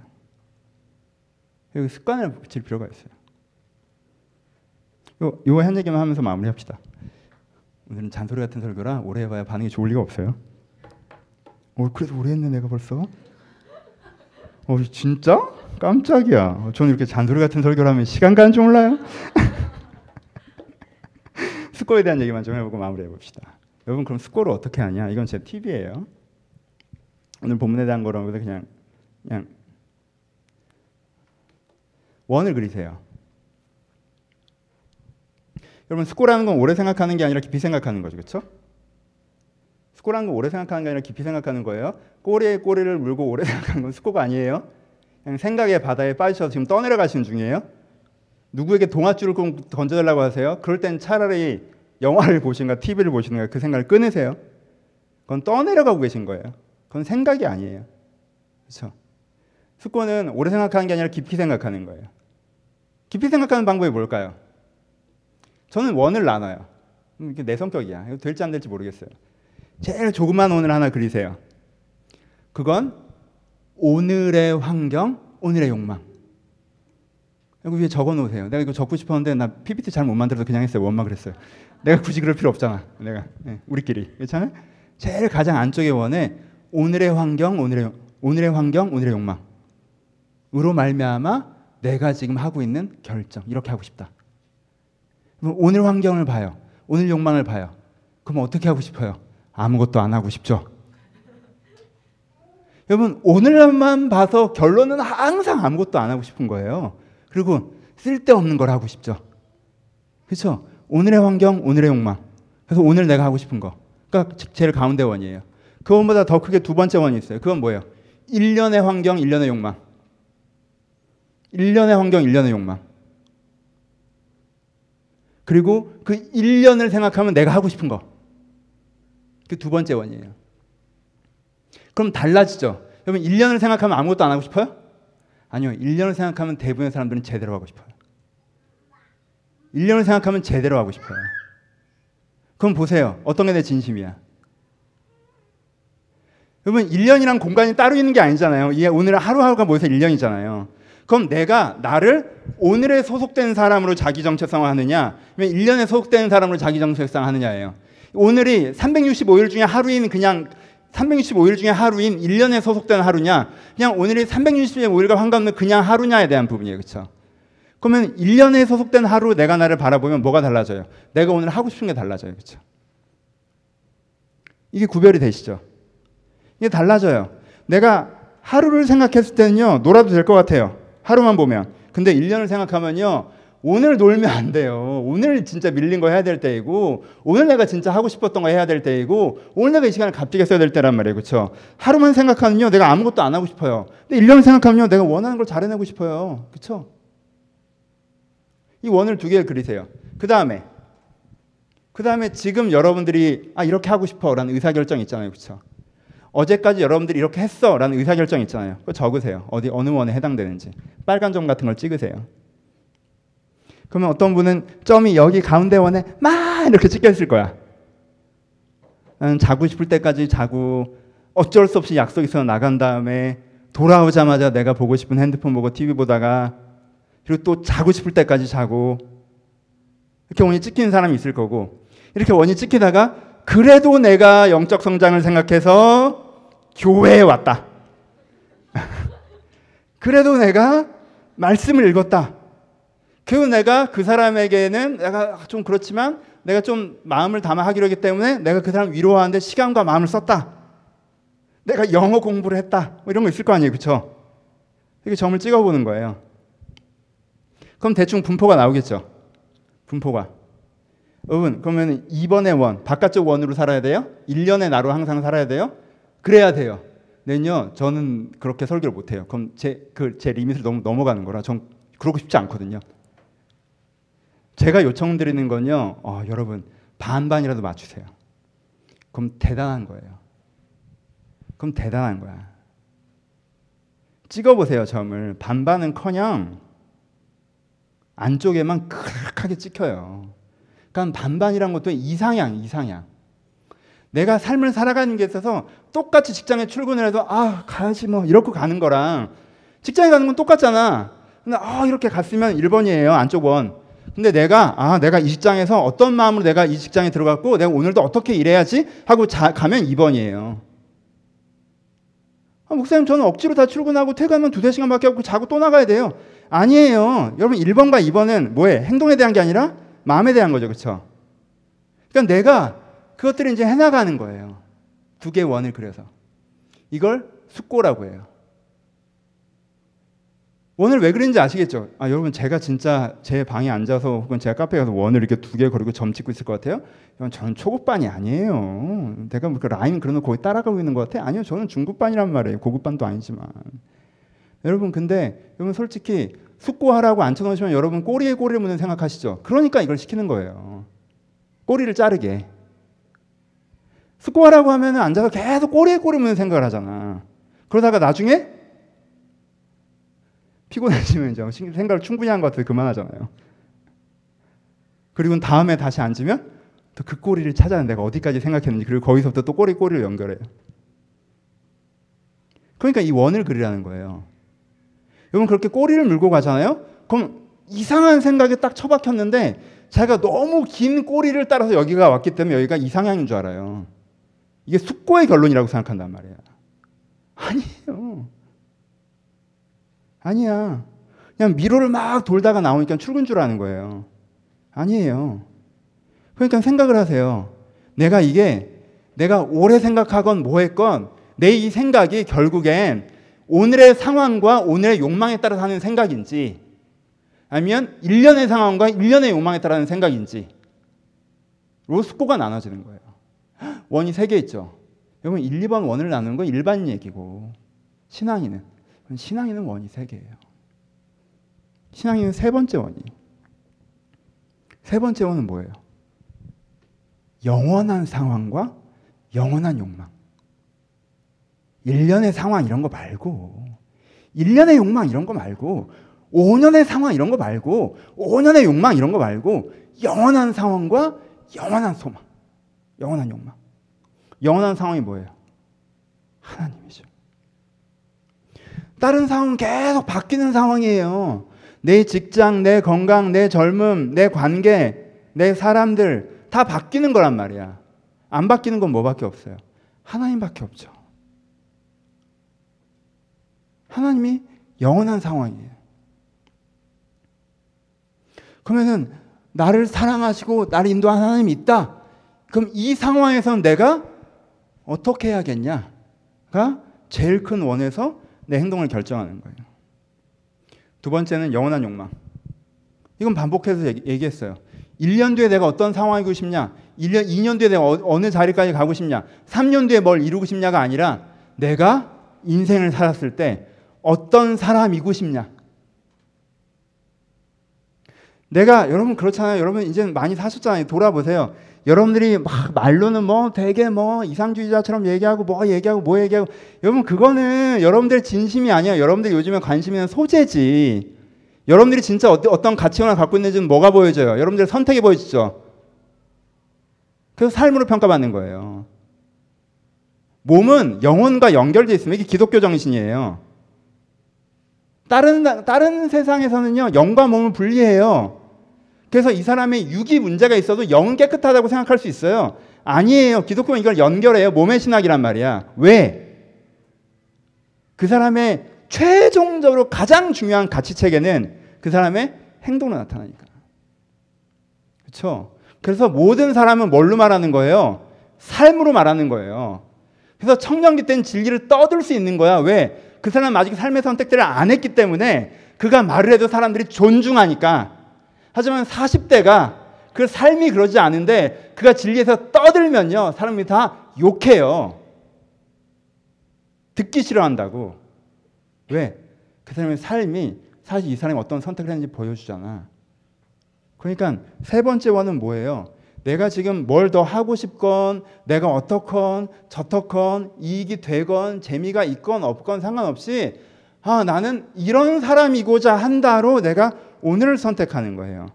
여기 습관을 붙일 필요가 있어요. 요, 요 한 얘기만 하면서 마무리합시다. 오늘은 잔소리 같은 설교라 오래 해봐야 반응이 좋을 리가 없어요. 어, 그래도 오래 했네 내가 벌써. 어, 진짜? 깜짝이야. 저는 이렇게 잔소리 같은 설교를 하면 시간 가는 줄 몰라요. 스코어에 대한 얘기만 좀 해보고 마무리해 봅시다. 여러분 그럼 스코어를 어떻게 하냐? 이건 제 팁이에요. 오늘 본문에 대한 거라고 해서 그냥 그냥 원을 그리세요. 여러분 스코라는 건 오래 생각하는 게 아니라 깊이 생각하는 거죠, 그렇죠? 스코라는 건 오래 생각하는 게 아니라 깊이 생각하는 거예요. 꼬리에 꼬리를 물고 오래 생각하는 건 스코가 아니에요. 그냥 생각의 바다에 빠지셔서 지금 떠내려가시는 중이에요. 누구에게 동아줄을 꼭 던져달라고 하세요. 그럴 땐 차라리 영화를 보시는가 TV를 보시는가 그 생각을 끊으세요. 그건 떠내려가고 계신 거예요. 그건 생각이 아니에요. 그렇죠? 스코는 오래 생각하는 게 아니라 깊이 생각하는 거예요. 깊이 생각하는 방법이 뭘까요? 저는 원을 나눠요. 이게 내 성격이야. 이거 될지 안 될지 모르겠어요. 제일 조그만 원을 하나 그리세요. 그건 오늘의 환경, 오늘의 욕망. 여기 위에 적어 놓으세요. 내가 이거 적고 싶었는데 나 PPT 잘 못 만들어서 그냥 했어요. 원만 그랬어요. 내가 굳이 그럴 필요 없잖아. 내가 네, 우리끼리 괜찮아? 제일 가장 안쪽에 원에 오늘의 환경, 오늘의 오늘의 환경, 오늘의 욕망으로 말미암아 내가 지금 하고 있는 결정 이렇게 하고 싶다. 오늘 환경을 봐요. 오늘 욕망을 봐요. 그럼 어떻게 하고 싶어요? 아무것도 안 하고 싶죠. 여러분 오늘만 봐서 결론은 항상 아무것도 안 하고 싶은 거예요. 그리고 쓸데없는 걸 하고 싶죠. 그렇죠? 오늘의 환경, 오늘의 욕망. 그래서 오늘 내가 하고 싶은 거. 그러니까 제일 가운데 원이에요. 그원보다 더 크게 두 번째 원이 있어요. 그건 뭐예요? 1년의 환경, 1년의 욕망. 1년의 환경, 1년의 욕망. 그리고 그 1년을 생각하면 내가 하고 싶은 거. 그 두 번째 원이에요. 그럼 달라지죠. 여러분 1년을 생각하면 아무것도 안 하고 싶어요? 아니요. 1년을 생각하면 대부분의 사람들은 제대로 하고 싶어요. 1년을 생각하면 제대로 하고 싶어요. 그럼 보세요. 어떤 게 내 진심이야? 여러분 1년이란 공간이 따로 있는 게 아니잖아요. 오늘 하루하루가 모여서 1년이잖아요. 그럼 내가 나를 오늘에 소속된 사람으로 자기 정체성을 하느냐, 아니면 1년에 소속된 사람으로 자기 정체성을 하느냐예요. 오늘이 365일 중에 하루인 그냥 365일 중에 하루인 1년에 소속된 하루냐, 그냥 오늘이 365일과 상관없는 그냥 하루냐에 대한 부분이에요. 그렇죠? 그러면 1년에 소속된 하루 내가 나를 바라보면 뭐가 달라져요? 내가 오늘 하고 싶은 게 달라져요. 그렇죠? 이게 구별이 되시죠? 이게 달라져요. 내가 하루를 생각했을 때는요, 놀아도 될 것 같아요. 하루만 보면. 근데 1년을 생각하면요, 오늘 놀면 안 돼요. 오늘 진짜 밀린 거 해야 될 때이고, 오늘 내가 진짜 하고 싶었던 거 해야 될 때이고, 오늘 내가 이 시간을 값지게 써야 될 때란 말이에요. 그렇죠? 하루만 생각하면요, 내가 아무것도 안 하고 싶어요. 근데 1년을 생각하면요, 내가 원하는 걸 잘 해내고 싶어요. 그렇죠? 이 원을 두 개를 그리세요. 그 다음에, 그 다음에 지금 여러분들이 아 이렇게 하고 싶어라는 의사결정 있잖아요, 그렇죠? 어제까지 여러분들이 이렇게 했어라는 의사결정 있잖아요. 그거 적으세요. 어디 어느 원에 해당되는지 빨간 점 같은 걸 찍으세요. 그러면 어떤 분은 점이 여기 가운데 원에 막 이렇게 찍혀 있을 거야. 나는 자고 싶을 때까지 자고 어쩔 수 없이 약속 있어 나간 다음에 돌아오자마자 내가 보고 싶은 핸드폰 보고 TV 보다가 그리고 또 자고 싶을 때까지 자고 이렇게 원이 찍히는 사람이 있을 거고 이렇게 원이 찍히다가 그래도 내가 영적 성장을 생각해서 교회에 왔다. 그래도 내가 말씀을 읽었다. 그리고 내가 그 사람에게는 내가 좀 그렇지만 내가 좀 마음을 담아 하기로 했기 때문에 내가 그 사람 위로하는데 시간과 마음을 썼다. 내가 영어 공부를 했다. 뭐 이런 거 있을 거 아니에요. 그렇죠? 이렇게 점을 찍어 보는 거예요. 그럼 대충 분포가 나오겠죠. 분포가. 여러분, 그러면 2번의 원, 바깥쪽 원으로 살아야 돼요? 1년의 나로 항상 살아야 돼요? 그래야 돼요. 는요, 저는 그렇게 설교를 못 해요. 그럼 제, 그, 제 리밋을 너무 넘어가는 거라 전 그러고 싶지 않거든요. 제가 요청드리는 건요, 어, 여러분, 반반이라도 맞추세요. 그럼 대단한 거예요. 그럼 대단한 거야. 찍어보세요, 점을. 반반은 커녕 안쪽에만 크게 찍혀요. 그러니까 반반이란 것도 이상향, 이상향. 내가 삶을 살아가는 게 있어서 똑같이 직장에 출근을 해도 아 가야지 뭐 이렇게 가는 거랑 직장에 가는 건 똑같잖아. 근데 아 이렇게 갔으면 1번이에요 안쪽 원. 근데 내가 아 내가 이 직장에서 어떤 마음으로 내가 이 직장에 들어갔고 내가 오늘도 어떻게 일해야지 하고 자, 가면 2번이에요. 아, 목사님 저는 억지로 다 출근하고 퇴근하면 두세 시간밖에 없고 자고 또 나가야 돼요. 아니에요. 여러분 1번과 2번은 뭐에 행동에 대한 게 아니라 마음에 대한 거죠. 그렇죠? 그러니까 내가 그것들을 이제 해나가는 거예요. 두 개의 원을 그려서. 이걸 숙고라고 해요. 원을 왜 그린지 아시겠죠? 아, 여러분, 제가 진짜 제 방에 앉아서 혹은 제가 카페에 가서 원을 이렇게 두 개 그리고 점 찍고 있을 것 같아요? 여러분, 저는 초급반이 아니에요. 내가 뭐그 라인 그런 거 거의 따라가고 있는 것 같아? 아니요, 저는 중급반이란 말이에요. 고급반도 아니지만. 여러분, 근데 여러분 솔직히 숙고하라고 앉혀놓으시면 여러분 꼬리에 꼬리를 무는 생각하시죠? 그러니까 이걸 시키는 거예요. 꼬리를 자르게. 숙고하라고 하면 앉아서 계속 꼬리에 꼬리 무는 생각을 하잖아. 그러다가 나중에 피곤해지면 이제 생각을 충분히 한 것 같아서 그만하잖아요. 그리고 다음에 다시 앉으면 또 그 꼬리를 찾아는 내가 어디까지 생각했는지 그리고 거기서부터 또 꼬리 꼬리를 연결해요. 그러니까 이 원을 그리라는 거예요. 여러분 그렇게 꼬리를 물고 가잖아요. 그럼 이상한 생각에 딱 처박혔는데 자기가 너무 긴 꼬리를 따라서 여기가 왔기 때문에 여기가 이상향인 줄 알아요. 이게 숙고의 결론이라고 생각한단 말이야. 아니에요. 아니야. 그냥 미로를 막 돌다가 나오니까 출근 줄 아는 거예요. 아니에요. 그러니까 생각을 하세요. 내가 이게 내가 오래 생각하건 뭐 했건 내 이 생각이 결국엔 오늘의 상황과 오늘의 욕망에 따라서 하는 생각인지 아니면 1년의 상황과 1년의 욕망에 따라 하는 생각인지 로스코가 나눠지는 거예요. 원이 세 개 있죠. 여러분 1, 2번 원을 나누는 건 일반 얘기고 신앙인은 신앙인은 원이 세 개예요. 신앙인은 세 번째 원이. 세 번째 원은 뭐예요? 영원한 상황과 영원한 욕망. 1년의 상황 이런 거 말고 1년의 욕망 이런 거 말고 5년의 상황 이런 거 말고 5년의 욕망 이런 거 말고 영원한 상황과 영원한 소망. 영원한 욕망. 영원한 상황이 뭐예요? 하나님이죠. 다른 상황은 계속 바뀌는 상황이에요. 내 직장, 내 건강, 내 젊음, 내 관계, 내 사람들 다 바뀌는 거란 말이야. 안 바뀌는 건 뭐밖에 없어요? 하나님밖에 없죠. 하나님이 영원한 상황이에요. 그러면은 나를 사랑하시고 나를 인도하는 하나님이 있다. 그럼 이 상황에서는 내가 어떻게 해야겠냐가 제일 큰 원에서 내 행동을 결정하는 거예요. 두 번째는 영원한 욕망. 이건 반복해서 얘기, 했어요 1년 뒤에 내가 어떤 상황이고 싶냐? 1년, 2년 뒤에 내가 어, 어느 자리까지 가고 싶냐? 3년 뒤에 뭘 이루고 싶냐가 아니라 내가 인생을 살았을 때 어떤 사람이고 싶냐? 내가 여러분 그렇잖아요. 여러분 이제 많이 사셨잖아요. 돌아보세요. 여러분들이 막 말로는 뭐 되게 뭐 이상주의자처럼 얘기하고 뭐 얘기하고 뭐 얘기하고 여러분 그거는 여러분들 진심이 아니야. 여러분들 요즘에 관심 있는 소재지. 여러분들이 진짜 어떤 가치관을 갖고 있는지는 뭐가 보여져요? 여러분들 선택이 보여지죠. 그래서 삶으로 평가받는 거예요. 몸은 영혼과 연결되어 있으면 이게 기독교 정신이에요. 다른 다른 세상에서는요 영과 몸을 분리해요. 그래서 이 사람의 육이 문제가 있어도 영은 깨끗하다고 생각할 수 있어요. 아니에요. 기독교는 이걸 연결해요. 몸의 신학이란 말이야. 왜? 그 사람의 최종적으로 가장 중요한 가치 체계는 그 사람의 행동으로 나타나니까. 그렇죠? 그래서 모든 사람은 뭘로 말하는 거예요? 삶으로 말하는 거예요. 그래서 청년기 때는 진리를 떠들 수 있는 거야. 왜? 그 사람은 아직 삶의 선택들을 안 했기 때문에 그가 말을 해도 사람들이 존중하니까 하지만 40대가 그 삶이 그러지 않은데 그가 진리에서 떠들면요. 사람이 다 욕해요. 듣기 싫어한다고. 왜? 그 사람의 삶이 사실 이 사람이 어떤 선택을 했는지 보여주잖아. 그러니까 세 번째 원은 뭐예요? 내가 지금 뭘 더 하고 싶건 내가 어떻건 저떻건 이익이 되건 재미가 있건 없건 상관없이 아 나는 이런 사람이고자 한다로 내가 오늘을 선택하는 거예요.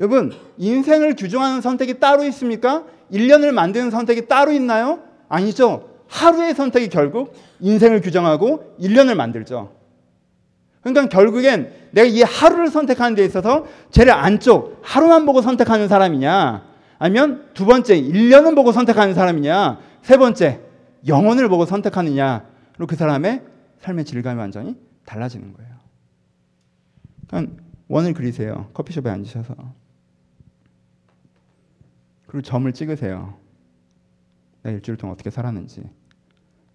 여러분, 인생을 규정하는 선택이 따로 있습니까? 1년을 만드는 선택이 따로 있나요? 아니죠. 하루의 선택이 결국 인생을 규정하고 1년을 만들죠. 그러니까 결국엔 내가 이 하루를 선택하는 데 있어서 제일 안쪽 하루만 보고 선택하는 사람이냐 아니면 두 번째 1년은 보고 선택하는 사람이냐 세 번째 영혼을 보고 선택하느냐로 그 사람의 삶의 질감이 완전히 달라지는 거예요. 그러니까 원을 그리세요. 커피숍에 앉으셔서. 그리고 점을 찍으세요. 내가 일주일 동안 어떻게 살았는지,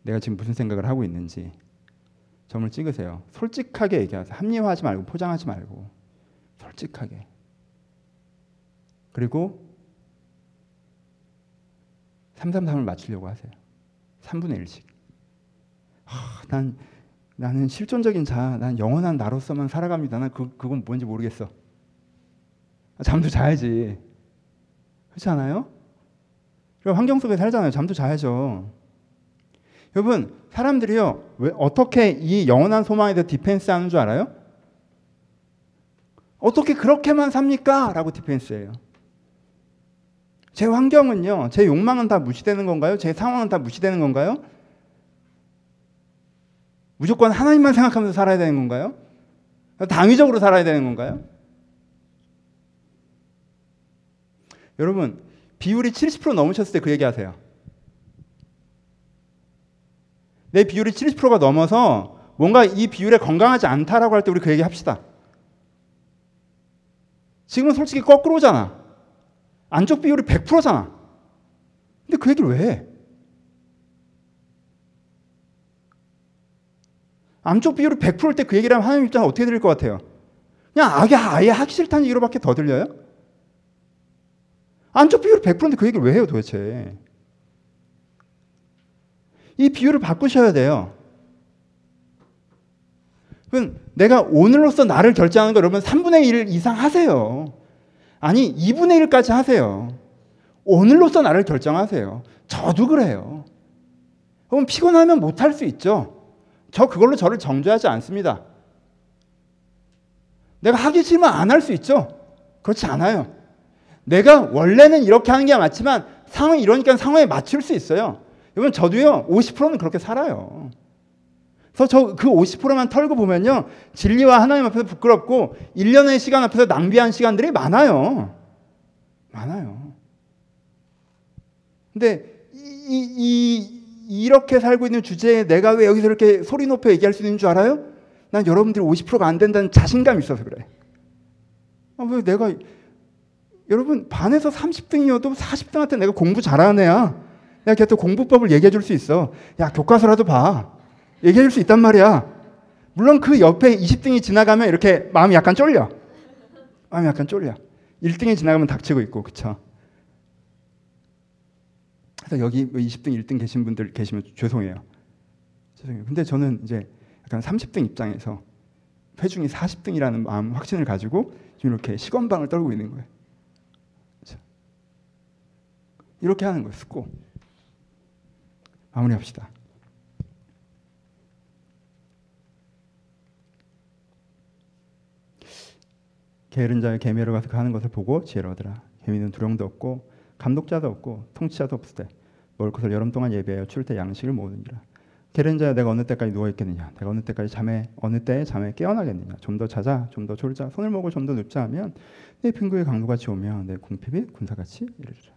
내가 지금 무슨 생각을 하고 있는지 점을 찍으세요. 솔직하게 얘기하세요. 합리화하지 말고 포장하지 말고 솔직하게. 그리고 333을 맞추려고 하세요. 3분의 1씩. 아, 난 나는 실존적인 자, 난 영원한 나로서만 살아갑니다. 난 그, 그건 뭔지 모르겠어. 잠도 자야지. 그렇지 않아요? 환경 속에 살잖아요. 잠도 자야죠. 여러분, 사람들이요, 왜, 어떻게 이 영원한 소망에 대해 defense 하는 줄 알아요? 어떻게 그렇게만 삽니까? 라고 defense 해요. 제 환경은요, 제 욕망은 다 무시되는 건가요? 제 상황은 다 무시되는 건가요? 무조건 하나님만 생각하면서 살아야 되는 건가요? 당위적으로 살아야 되는 건가요? 여러분, 비율이 70% 넘으셨을 때 그 얘기 하세요. 내 비율이 70%가 넘어서 뭔가 이 비율에 건강하지 않다라고 할 때 우리 그 얘기 합시다. 지금은 솔직히 거꾸로잖아. 안쪽 비율이 100%잖아. 근데 그 얘기를 왜 해? 암쪽 비율이 100%일 때 그 얘기를 하면 하나님 입장에 어떻게 들릴 것 같아요? 그냥 아예, 아예 하기 싫다는 얘기로밖에 더 들려요? 안쪽 비율이 100%인데 그 얘기를 왜 해요 도대체? 이 비율을 바꾸셔야 돼요. 그럼 내가 오늘로서 나를 결정하는 거 여러분 3분의 1 이상 하세요. 아니 2분의 1까지 하세요. 오늘로서 나를 결정하세요. 저도 그래요. 그럼 피곤하면 못할 수 있죠. 저 그걸로 저를 정죄하지 않습니다. 내가 하기 싫으면 안 할 수 있죠. 그렇지 않아요. 내가 원래는 이렇게 하는 게 맞지만 상황이 이러니까 상황에 맞출 수 있어요. 여러분 저도요 50%는 그렇게 살아요. 그래서 저그 50%만 털고 보면요. 진리와 하나님 앞에서 부끄럽고 1년의 시간 앞에서 낭비한 시간들이 많아요. 많아요. 근데 이, 이, 이렇게 살고 있는 주제에 내가 왜 여기서 이렇게 소리 높여 얘기할 수 있는 줄 알아요? 난 여러분들이 50%가 안 된다는 자신감이 있어서 그래. 아, 왜 내가 여러분 반에서 30등이어도 40등한테 내가 공부 잘하는 애야. 내가 걔한테 공부법을 얘기해 줄 수 있어. 야 교과서라도 봐. 얘기해 줄 수 있단 말이야. 물론 그 옆에 20등이 지나가면 이렇게 마음이 약간 쫄려. 마음이 약간 쫄려. 1등이 지나가면 닥치고 있고 그쵸? 그래서 여기 20등, 뭐 1등 계신 분들 계시면 죄송해요. 죄송해요. 근데 저는 이제 약간 30등 입장에서 회중이 40등이라는 마음 확신을 가지고 지금 이렇게 시건방을 떨고 있는 거예요. 이렇게 하는 거예요. 습고. 마무리합시다. 게으른 자의 개미로 가서 가는 것을 보고 지혜를 얻으라. 개미는 두령도 없고 감독자도 없고 통치자도 없을 때 먹을 것을 여름 동안 예배하여 추울 때 양식을 모으느니라. 게으른 자야 내가 어느 때까지 누워 있겠느냐? 내가 어느 때까지 잠에 어느 때에 잠에 깨어나겠느냐? 좀 더 자자, 좀 더 졸자, 손을 모고 좀 더 눕자 하면 내 핑구의 강도같이 오며 내 궁핍이 군사같이 이르리라.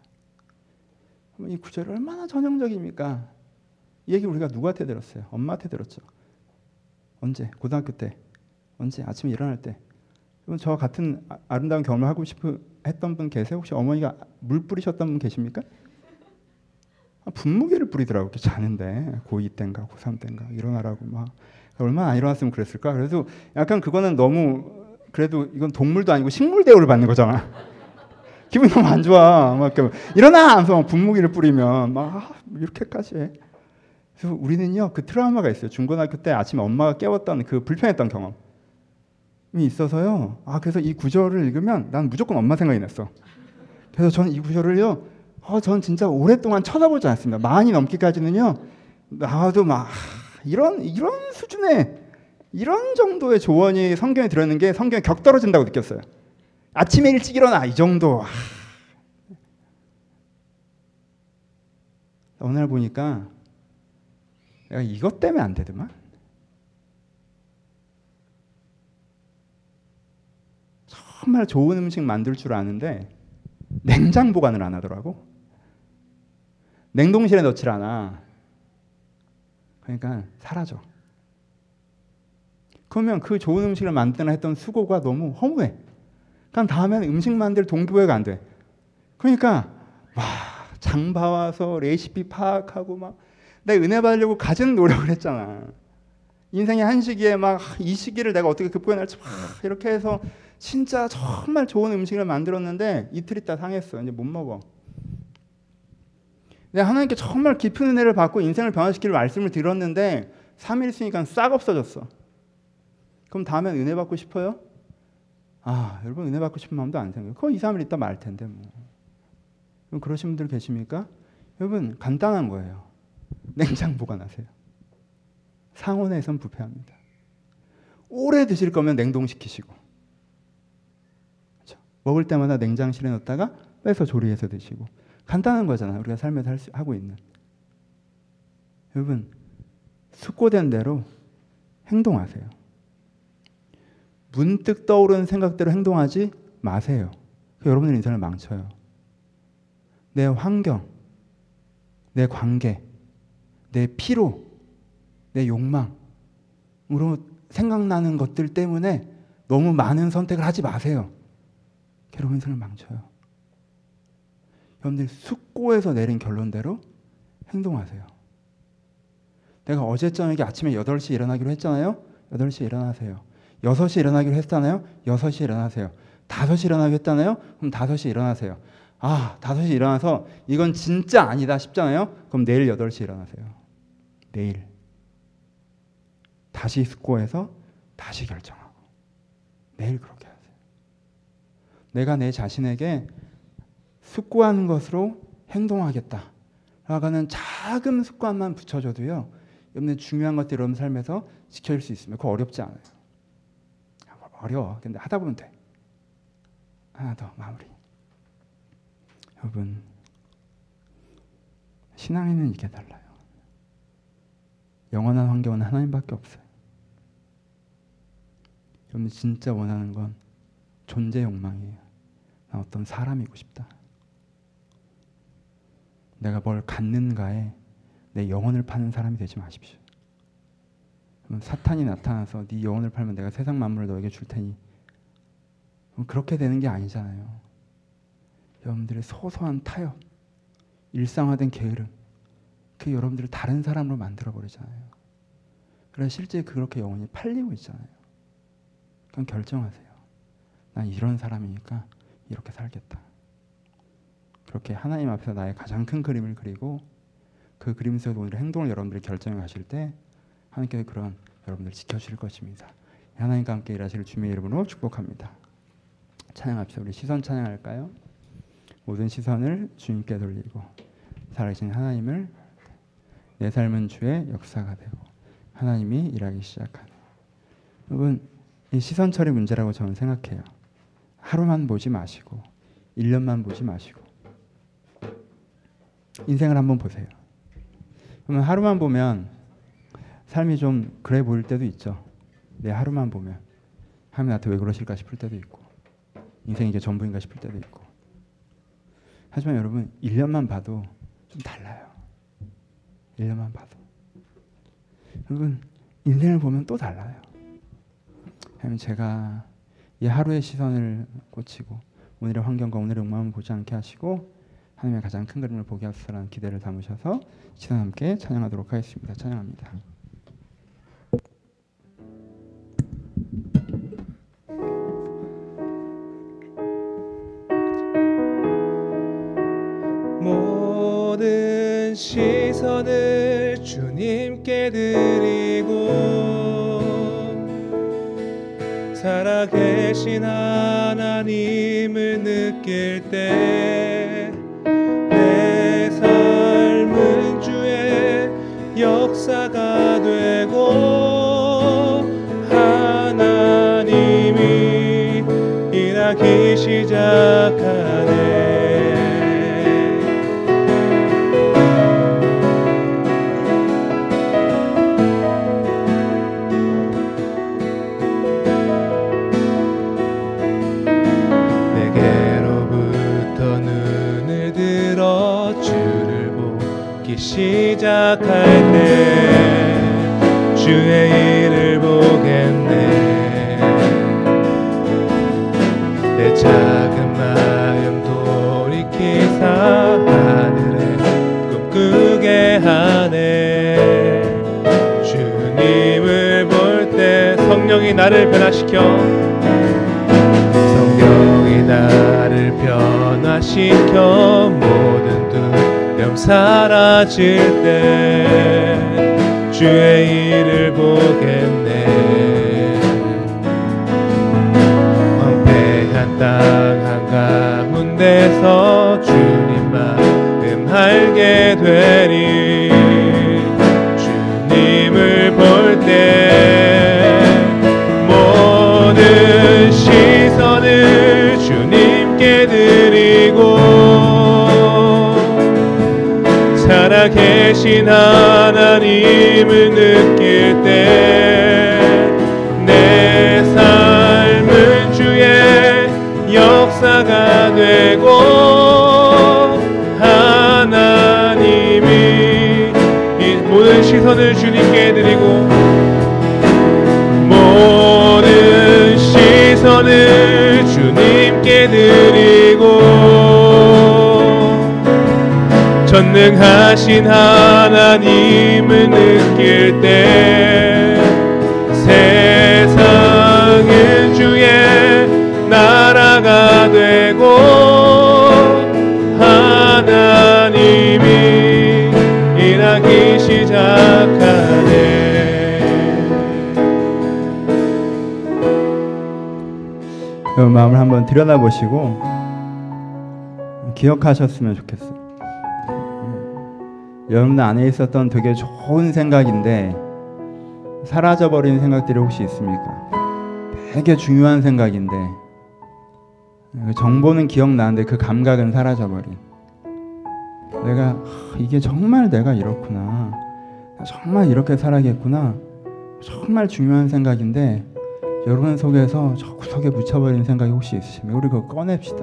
이 구절 얼마나 전형적입니까? 이 얘기 우리가 누구한테 들었어요? 엄마한테 들었죠. 언제? 고등학교 때. 언제? 아침에 일어날 때. 저 같은 아, 아름다운 경험을 하고 싶어 했던 분 계세요? 혹시 어머니가 물 뿌리셨던 분 계십니까? 아, 분무기를 뿌리더라고 이렇게 자는데 고2 때인가 고3 때인가 일어나라고 막 얼마나 안 일어났으면 그랬을까? 그래서 약간 그거는 너무 그래도 이건 동물도 아니고 식물 대우를 받는 거잖아. 기분 너무 안 좋아. 막 일어나 하면서 분무기를 뿌리면 막 아, 이렇게까지 해. 그래서 우리는요 그 트라우마가 있어요. 중고등학교 때 아침에 엄마가 깨웠던 그 불편했던 경험. 있어서요. 아 그래서 이 구절을 읽으면 난 무조건 엄마 생각이 났어. 그래서 저는 이 구절을요. 어, 저는 진짜 오랫동안 쳐다보지 않습니다. 많이 넘기까지는요. 나와도 막 이런 이런 수준의 이런 정도의 조언이 성경에 들어있는 게 성경에 격 떨어진다고 느꼈어요. 아침에 일찍 일어나 이 정도. 날 보니까 내가 이것 때문에 안 되더만. 정말 좋은 음식 만들 줄 아는데 냉장 보관을 안 하더라고. 냉동실에 넣질 않아. 그러니까 사라져. 그러면 그 좋은 음식을 만드나 했던 수고가 너무 허무해. 그럼 다음에는 음식 만들 동기부여가 안 돼. 그러니까 장 봐와서 레시피 파악하고 막 내가 은혜 받으려고 가진 노력을 했잖아. 인생의 한 시기에 막 이 시기를 내가 어떻게 극복해낼지 막 이렇게 해서 진짜 정말 좋은 음식을 만들었는데 이틀 있다 상했어. 이제 못 먹어. 내가 하나님께 정말 깊은 은혜를 받고 인생을 변화시킬 말씀을 들었는데 3일 쓰니까 싹 없어졌어. 그럼 다음엔 은혜 받고 싶어요? 아, 여러분 은혜 받고 싶은 마음도 안 생겨요. 그거 2, 3일 있다 말 텐데 뭐. 그러신 분들 계십니까? 여러분 간단한 거예요. 냉장 보관하세요. 상온에선 부패합니다. 오래 드실 거면 냉동시키시고 먹을 때마다 냉장실에 넣었다가 빼서 조리해서 드시고 간단한 거잖아요. 우리가 삶에서 할 수, 하고 있는. 여러분 숙고된 대로 행동하세요. 문득 떠오르는 생각대로 행동하지 마세요. 여러분의 인생을 망쳐요. 내 환경, 내 관계, 내 피로, 내 욕망으로 생각나는 것들 때문에 너무 많은 선택을 하지 마세요. 괴로운 인생을 망쳐요. 여러분들 숙고에서 내린 결론대로 행동하세요. 내가 어제 저녁에 아침에 8시 일어나기로 했잖아요. 8시에 일어나세요. 6시 일어나기로 했잖아요. 6시 일어나세요. 5시 일어나기로 했잖아요. 그럼 5시 일어나세요. 아, 5시 일어나서 이건 진짜 아니다 싶잖아요. 그럼 내일 8시 일어나세요. 내일. 다시 숙고해서 다시 결정하고. 내일 그렇게 내가 내 자신에게 숙고하는 것으로 행동하겠다. 라고는 작은 습관만 붙여줘도요. 여러분의 중요한 것들 여러분 삶에서 지켜질 수 있으면 그거 어렵지 않아요. 어려워. 근데 하다 보면 돼. 하나 더 마무리. 여러분 신앙에는 이게 달라요. 영원한 환경은 하나님밖에 없어요. 여러분 진짜 원하는 건 존재 욕망이에요. 나 어떤 사람이고 싶다. 내가 뭘 갖는가에 내 영혼을 파는 사람이 되지 마십시오. 사탄이 나타나서 네 영혼을 팔면 내가 세상 만물을 너에게 줄 테니 그렇게 되는 게 아니잖아요. 여러분들의 소소한 타협, 일상화된 게으름, 그 여러분들을 다른 사람으로 만들어 버리잖아요. 그래 실제 그렇게 영혼이 팔리고 있잖아요. 그럼 결정하세요. 난 이런 사람이니까 이렇게 살겠다. 그렇게 하나님 앞에서 나의 가장 큰 그림을 그리고 그 그림 속에서 오늘 행동을 여러분들이 결정해 가실 때 하나님께서 그런 여러분들 지켜주실 것입니다. 하나님과 함께 일하실 주님의 이름으로 축복합니다. 찬양합시다. 우리 시선 찬양할까요? 모든 시선을 주님께 돌리고 살아계신 하나님을 내 삶은 주의 역사가 되고 하나님이 일하기 시작하는 여러분 이 시선 처리 문제라고 저는 생각해요. 하루만 보지 마시고 1년만 보지 마시고 인생을 한번 보세요. 그러면 하루만 보면 삶이 좀 그래 보일 때도 있죠. 내 하루만 보면 하나님 나한테 왜 그러실까 싶을 때도 있고 인생이 이게 전부인가 싶을 때도 있고 하지만 여러분 1년만 봐도 좀 달라요. 1년만 봐도 여러분 인생을 보면 또 달라요. 하나님 제가 이 하루의 시선을 꽂히고 오늘의 환경과 오늘의 욕망을 보지 않게 하시고 하나님의 가장 큰 그림을 보게 하소서라는 기대를 담으셔서 시선 함께 찬양하도록 하겠습니다. 찬양합니다. 모든 시선을 주님께 드리고 살아계신 하나님을 느낄 때 내 삶은 주의 역사가 되고 하나님이 일하기 시작하 시작할 때 주의 일을 보겠네. 내 작은 마음 돌이키사 하늘에 꿈꾸게 하네. 주님을 볼 때 성령이 나를 변화시켜. 성경이 나를 변화시켜 모든 두 려움 사라질 때 주의 일을 보겠네. 황폐한 땅 한가운데서 주님 마음 알게 되리 계신 하나님을 느낄 때 내 삶은 주의 역사가 되고 하나님이 이 모든 시선을 주님께 드리고 모든 시선을 주님께 드리고 전능하신 하나님을 느낄 때 세상은 주의 나라가 되고 하나님이 일하기 시작하네 여러분 마음을 한번 들여다보시고 기억하셨으면 좋겠어요. 여러분 안에 있었던 되게 좋은 생각인데 사라져버린 생각들이 혹시 있습니까? 되게 중요한 생각인데 그 정보는 기억나는데 그 감각은 사라져버린 내가 하, 이게 정말 내가 이렇구나 정말 이렇게 살아야겠구나. 정말 중요한 생각인데 여러분 속에서 저 구석에 묻혀버린 생각이 혹시 있으시면 우리 그거 꺼냅시다.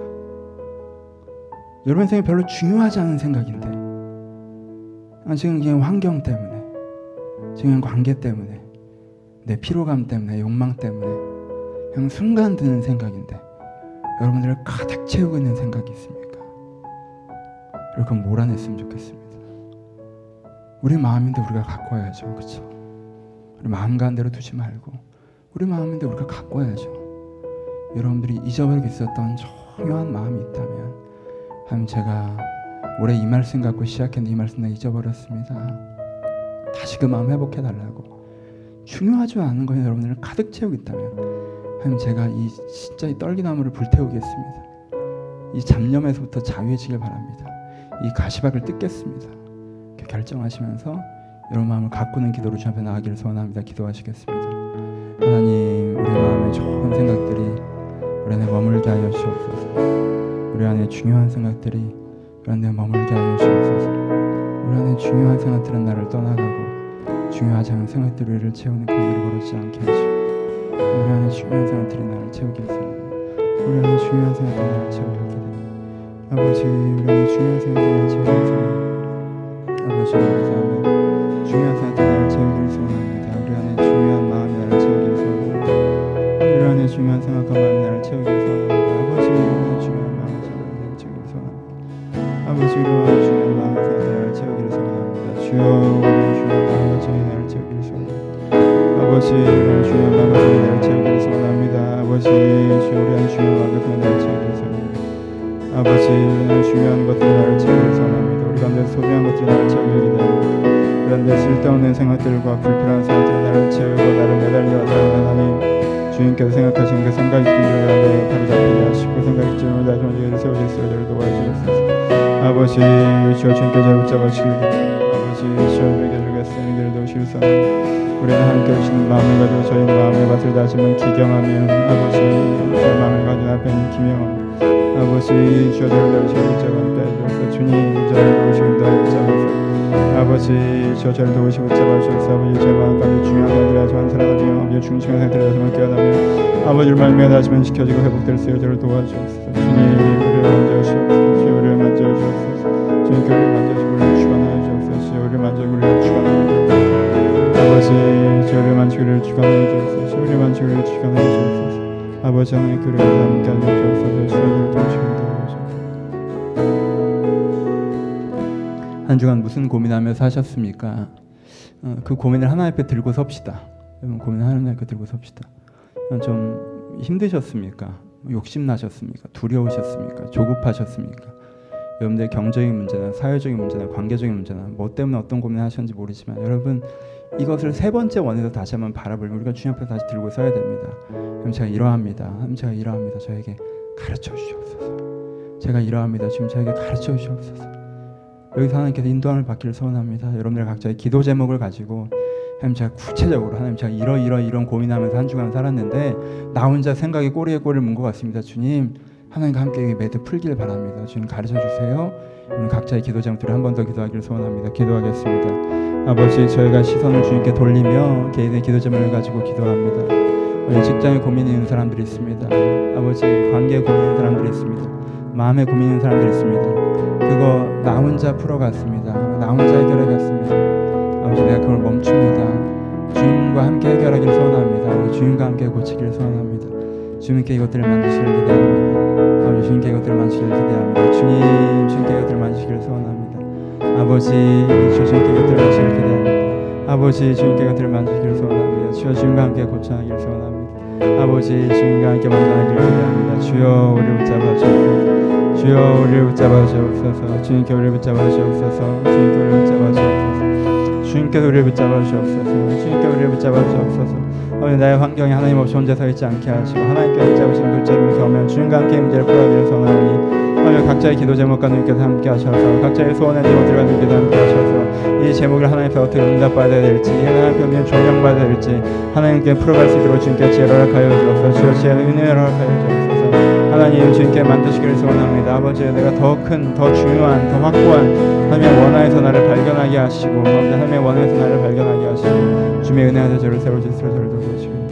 여러분 생에 별로 중요하지 않은 생각인데 아, 지금 이게 환경 때문에 지금 관계 때문에 내 피로감 때문에 욕망 때문에 그냥 순간 드는 생각인데 여러분들을 가득 채우고 있는 생각이 있습니까? 이렇게 몰아냈으면 좋겠습니다. 우리 마음인데 우리가 갖고 와야죠, 그렇죠? 우리 마음 가는 대로 두지 말고 우리 마음인데 우리가 갖고 와야죠. 여러분들이 잊어버리고 있었던 중요한 마음이 있다면 하나님 제가 올해 이 말씀 갖고 시작했는데 이 말씀 나 잊어버렸습니다. 다시 그 마음 회복해 달라고 중요하지 않은 거에 여러분들을 가득 채우고 있다면 하나님 제가 이 진짜 이 떨기나무를 불태우겠습니다. 이 잡념에서부터 자유해지길 바랍니다. 이 가시박을 뜯겠습니다. 결정하시면서 여러분 마음을 가꾸는 기도로 주 앞에 나가기를 소원합니다. 기도하시겠습니다. 하나님 우리 마음에 좋은 생각들이 우리 안에 머물게 하여 주옵소서. 우리 안에 중요한 생각들이 우리 안에 머물게 하여 주옵소서. 안에 중요한 생각들은 나를 떠나가고 중요하지 않은 생각들이 우리를 채우는 그런 일이 벌어지지 않게 하시고 우리 안에 중요한 생각들이 나를 채우게 하소서. 우리 안에 중요한 생각들이 나를 채우게 되니 아버지 우리 안에 중요한 생각들이 나를 채우게 하소서. 아버지 우리 삶에 그 생각이 있기를 나를 바로잡히게 하시고 그 생각이 있지만 다시 세워질 수 있도록 저를 도와주옵소서. 아버지 주여 주님께 저를 붙잡아 주시길 아버지 주여 우리에게 주겠으니 도우시길 소원합니다 우리는 함께 오시는 마음을 가지고 저희 마음의 맛을 다시 한번 기경하며 아버지 주의 마음을 가지고 앞에 기명합니다 아버지 주여 저를 빼주옵소서. 주님 저를 도우시길 붙잡아주옵소서. 아버지 저 저를 도우시고 붙잡아주셔서 아버지 제 마음까지 중요한 살아가며 아버지 중심의 상태를 다시 한번 깨어나며 아버지를 말미암아 다시 한번 지켜지고 회복될 수 있도록 저를 도와주옵소서. 주님 우리를 만져주옵소서. 주여 우리를 만져주옵소서. 주님께 우리를 만져주시고 우리를 주관하여 주옵소서. 우리를 만져주고 우리를 주관하여 주옵소서. 아버지 우리를 만지고 우리를 주관하여 주옵소서. 우리를 만지고 우리를 주관하여 주옵소서. 아버지 하나님 그를 함께 하여 주옵소서. 도우시고 도와주옵소서. 한 주간 무슨 고민하며 사셨습니까? 어, 그 고민을 하나님 앞에 들고 섭시다. 여러분 고민 하나님 앞에 들고 섭시다. 어, 좀 힘드셨습니까? 욕심 나셨습니까? 두려우셨습니까? 조급하셨습니까? 여러분들 경제적인 문제나 사회적인 문제나 관계적인 문제나 뭐 때문에 어떤 고민을 하셨는지 모르지만 여러분 이것을 세 번째 원에서 다시 한번 바라보면 우리가 주님 앞에 다시 들고 서야 됩니다. 그럼 제가 이러합니다. 하나님 제가 이러합니다. 저에게 가르쳐 주시옵소서. 제가 이러합니다. 지금 저에게 가르쳐 주시옵소서. 여기서 하나님께서 인도함을 받기를 소원합니다. 여러분들 각자의 기도 제목을 가지고 하나님 제가 구체적으로 하나님 제가 이러 이러 이런 고민하면서 한 주간 살았는데 나 혼자 생각에 꼬리에 꼬리를 문 것 같습니다. 주님 하나님과 함께 매듭 풀기를 바랍니다. 주님 가르쳐 주세요. 각자의 기도 제목들을 한번 더 기도하기를 소원합니다. 기도하겠습니다. 아버지 저희가 시선을 주님께 돌리며 개인의 기도 제목을 가지고 기도합니다. 직장에 고민이 있는 사람들이 있습니다. 아버지 관계에 고민 있는 사람들이 있습니다. 마음에 고민 있는 사람들이 있습니다. 그거 나 혼자 풀어갔습니다. 나 혼자 해결해갔습니다. 아버지 내가 그걸 멈춥니다. 주님과 함께 해결하기를 소원합니다. 우리 주님과 함께 고치기를 소원합니다. 주님께 이것들을 만드시기를 기대합니다. 아버지 주님께 이것들을 만드시기를 기대합니다. 주님 주님께 이것들을 만드시기를 소원합니다. 아버지 주 주님께 이것들을 만드시기를 기대합니다. 아버지 주님께 이것들을 만드시기를 소원합니다. 주여 주님과 함께 고쳐하기를 소원합니다. 아버지 주님과 함께 하기를 기대합니다. 주여 우리를 붙잡아 주옵소서. 주여 우리를 붙잡아 주옵소서 주님께 우리를 붙잡아 주옵소서 주님께 우리를 붙잡아 주옵소서 주님께 우리를 붙잡아 주옵소서. 주님께 우리를 붙잡아 주옵소서. 오늘 나의 환경이 하나님 없이 혼자 서 있지 않게 하시고 하나님께 붙잡으신 교제를 경험 주님과 함께 문제를 풀어가기를 소원하오니 하나님 각자의 기도 제목과 누님께서 함께 하셔서 각자의 소원의 제목들과 누님께서 함께 하셔서 이 제목을 하나님 앞에 어떻게 응답받아야 될지 하나님께 어떻게 조명받아야 될지 하나님께 풀어갈 수 있도록 주님께 지혜를 허락하여 주옵소서. 주여 지혜는 은혜를 허락하여 주옵소서 하나님 주님께 만드시기를 소원합니다. 아버지 내가 더 큰, 더 중요한, 더 확고한 하나님의 원하에서 나를 발견하게 하시고 아버지 하나님의 원하에서 나를 발견하게 하시고 주님의 은혜 안에 저를 세워주시러 저를 도와주시고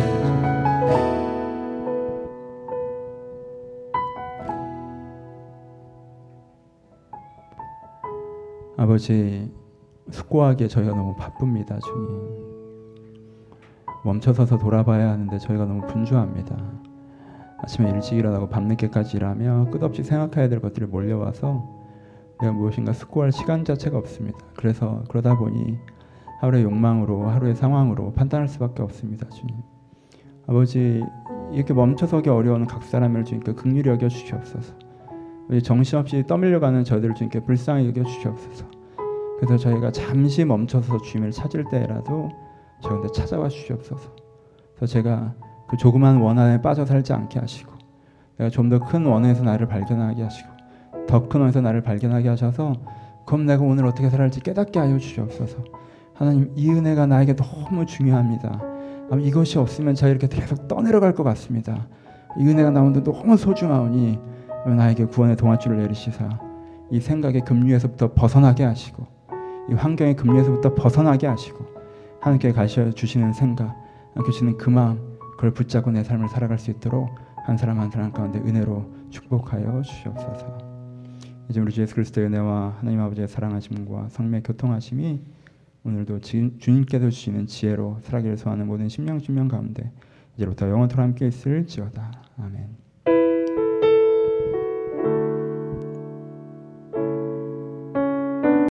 아버지 숙고하기에 저희가 너무 바쁩니다 주님. 멈춰서서 돌아봐야 하는데 저희가 너무 분주합니다 아침에 일찍 일어나고 밤늦게까지 일하며 끝없이 생각해야 될 것들이 몰려와서 내가 무엇인가 숙고할 시간 자체가 없습니다. 그래서 그러다 보니 하루의 욕망으로 하루의 상황으로 판단할 수밖에 없습니다 주님. 아버지 이렇게 멈춰서기 어려운 각 사람을 주님께 극률히 여겨 주시옵소서. 정신없이 떠밀려가는 저희들을 주님께 불쌍히 여겨 주시옵소서. 그래서 저희가 잠시 멈춰서 주님을 찾을 때라도 저한테 찾아와 주시옵소서. 그래서 제가 그 조그만 원 안에 빠져 살지 않게 하시고 내가 좀 더 큰 원에서 나를 발견하게 하시고 더 큰 원에서 나를 발견하게 하셔서 그럼 내가 오늘 어떻게 살아야 할지 깨닫게 하여 주시옵소서. 하나님 이 은혜가 나에게 너무 중요합니다. 이것이 없으면 제가 이렇게 계속 떠내려갈 것 같습니다. 이 은혜가 나오는데 너무 소중하오니 나에게 구원의 동아줄을 내리시사 이 생각의 급류에서부터 벗어나게 하시고 이 환경의 급류에서부터 벗어나게 하시고 하나님께 가셔 주시는 생각, 주시는 그 마음 그걸 붙잡고 내 삶을 살아갈 수 있도록 한 사람 한 사람 가운데 은혜로 축복하여 주시옵소서. 이제 우리 주 예수 그리스도의 은혜와 하나님 아버지의 사랑하심과 성령의 교통하심이 오늘도 지- 주님께서 주시는 지혜로 살아기를 소하는 모든 심령 심령 가운데 이제부터 영원토록 함께 있을지어다. 아멘.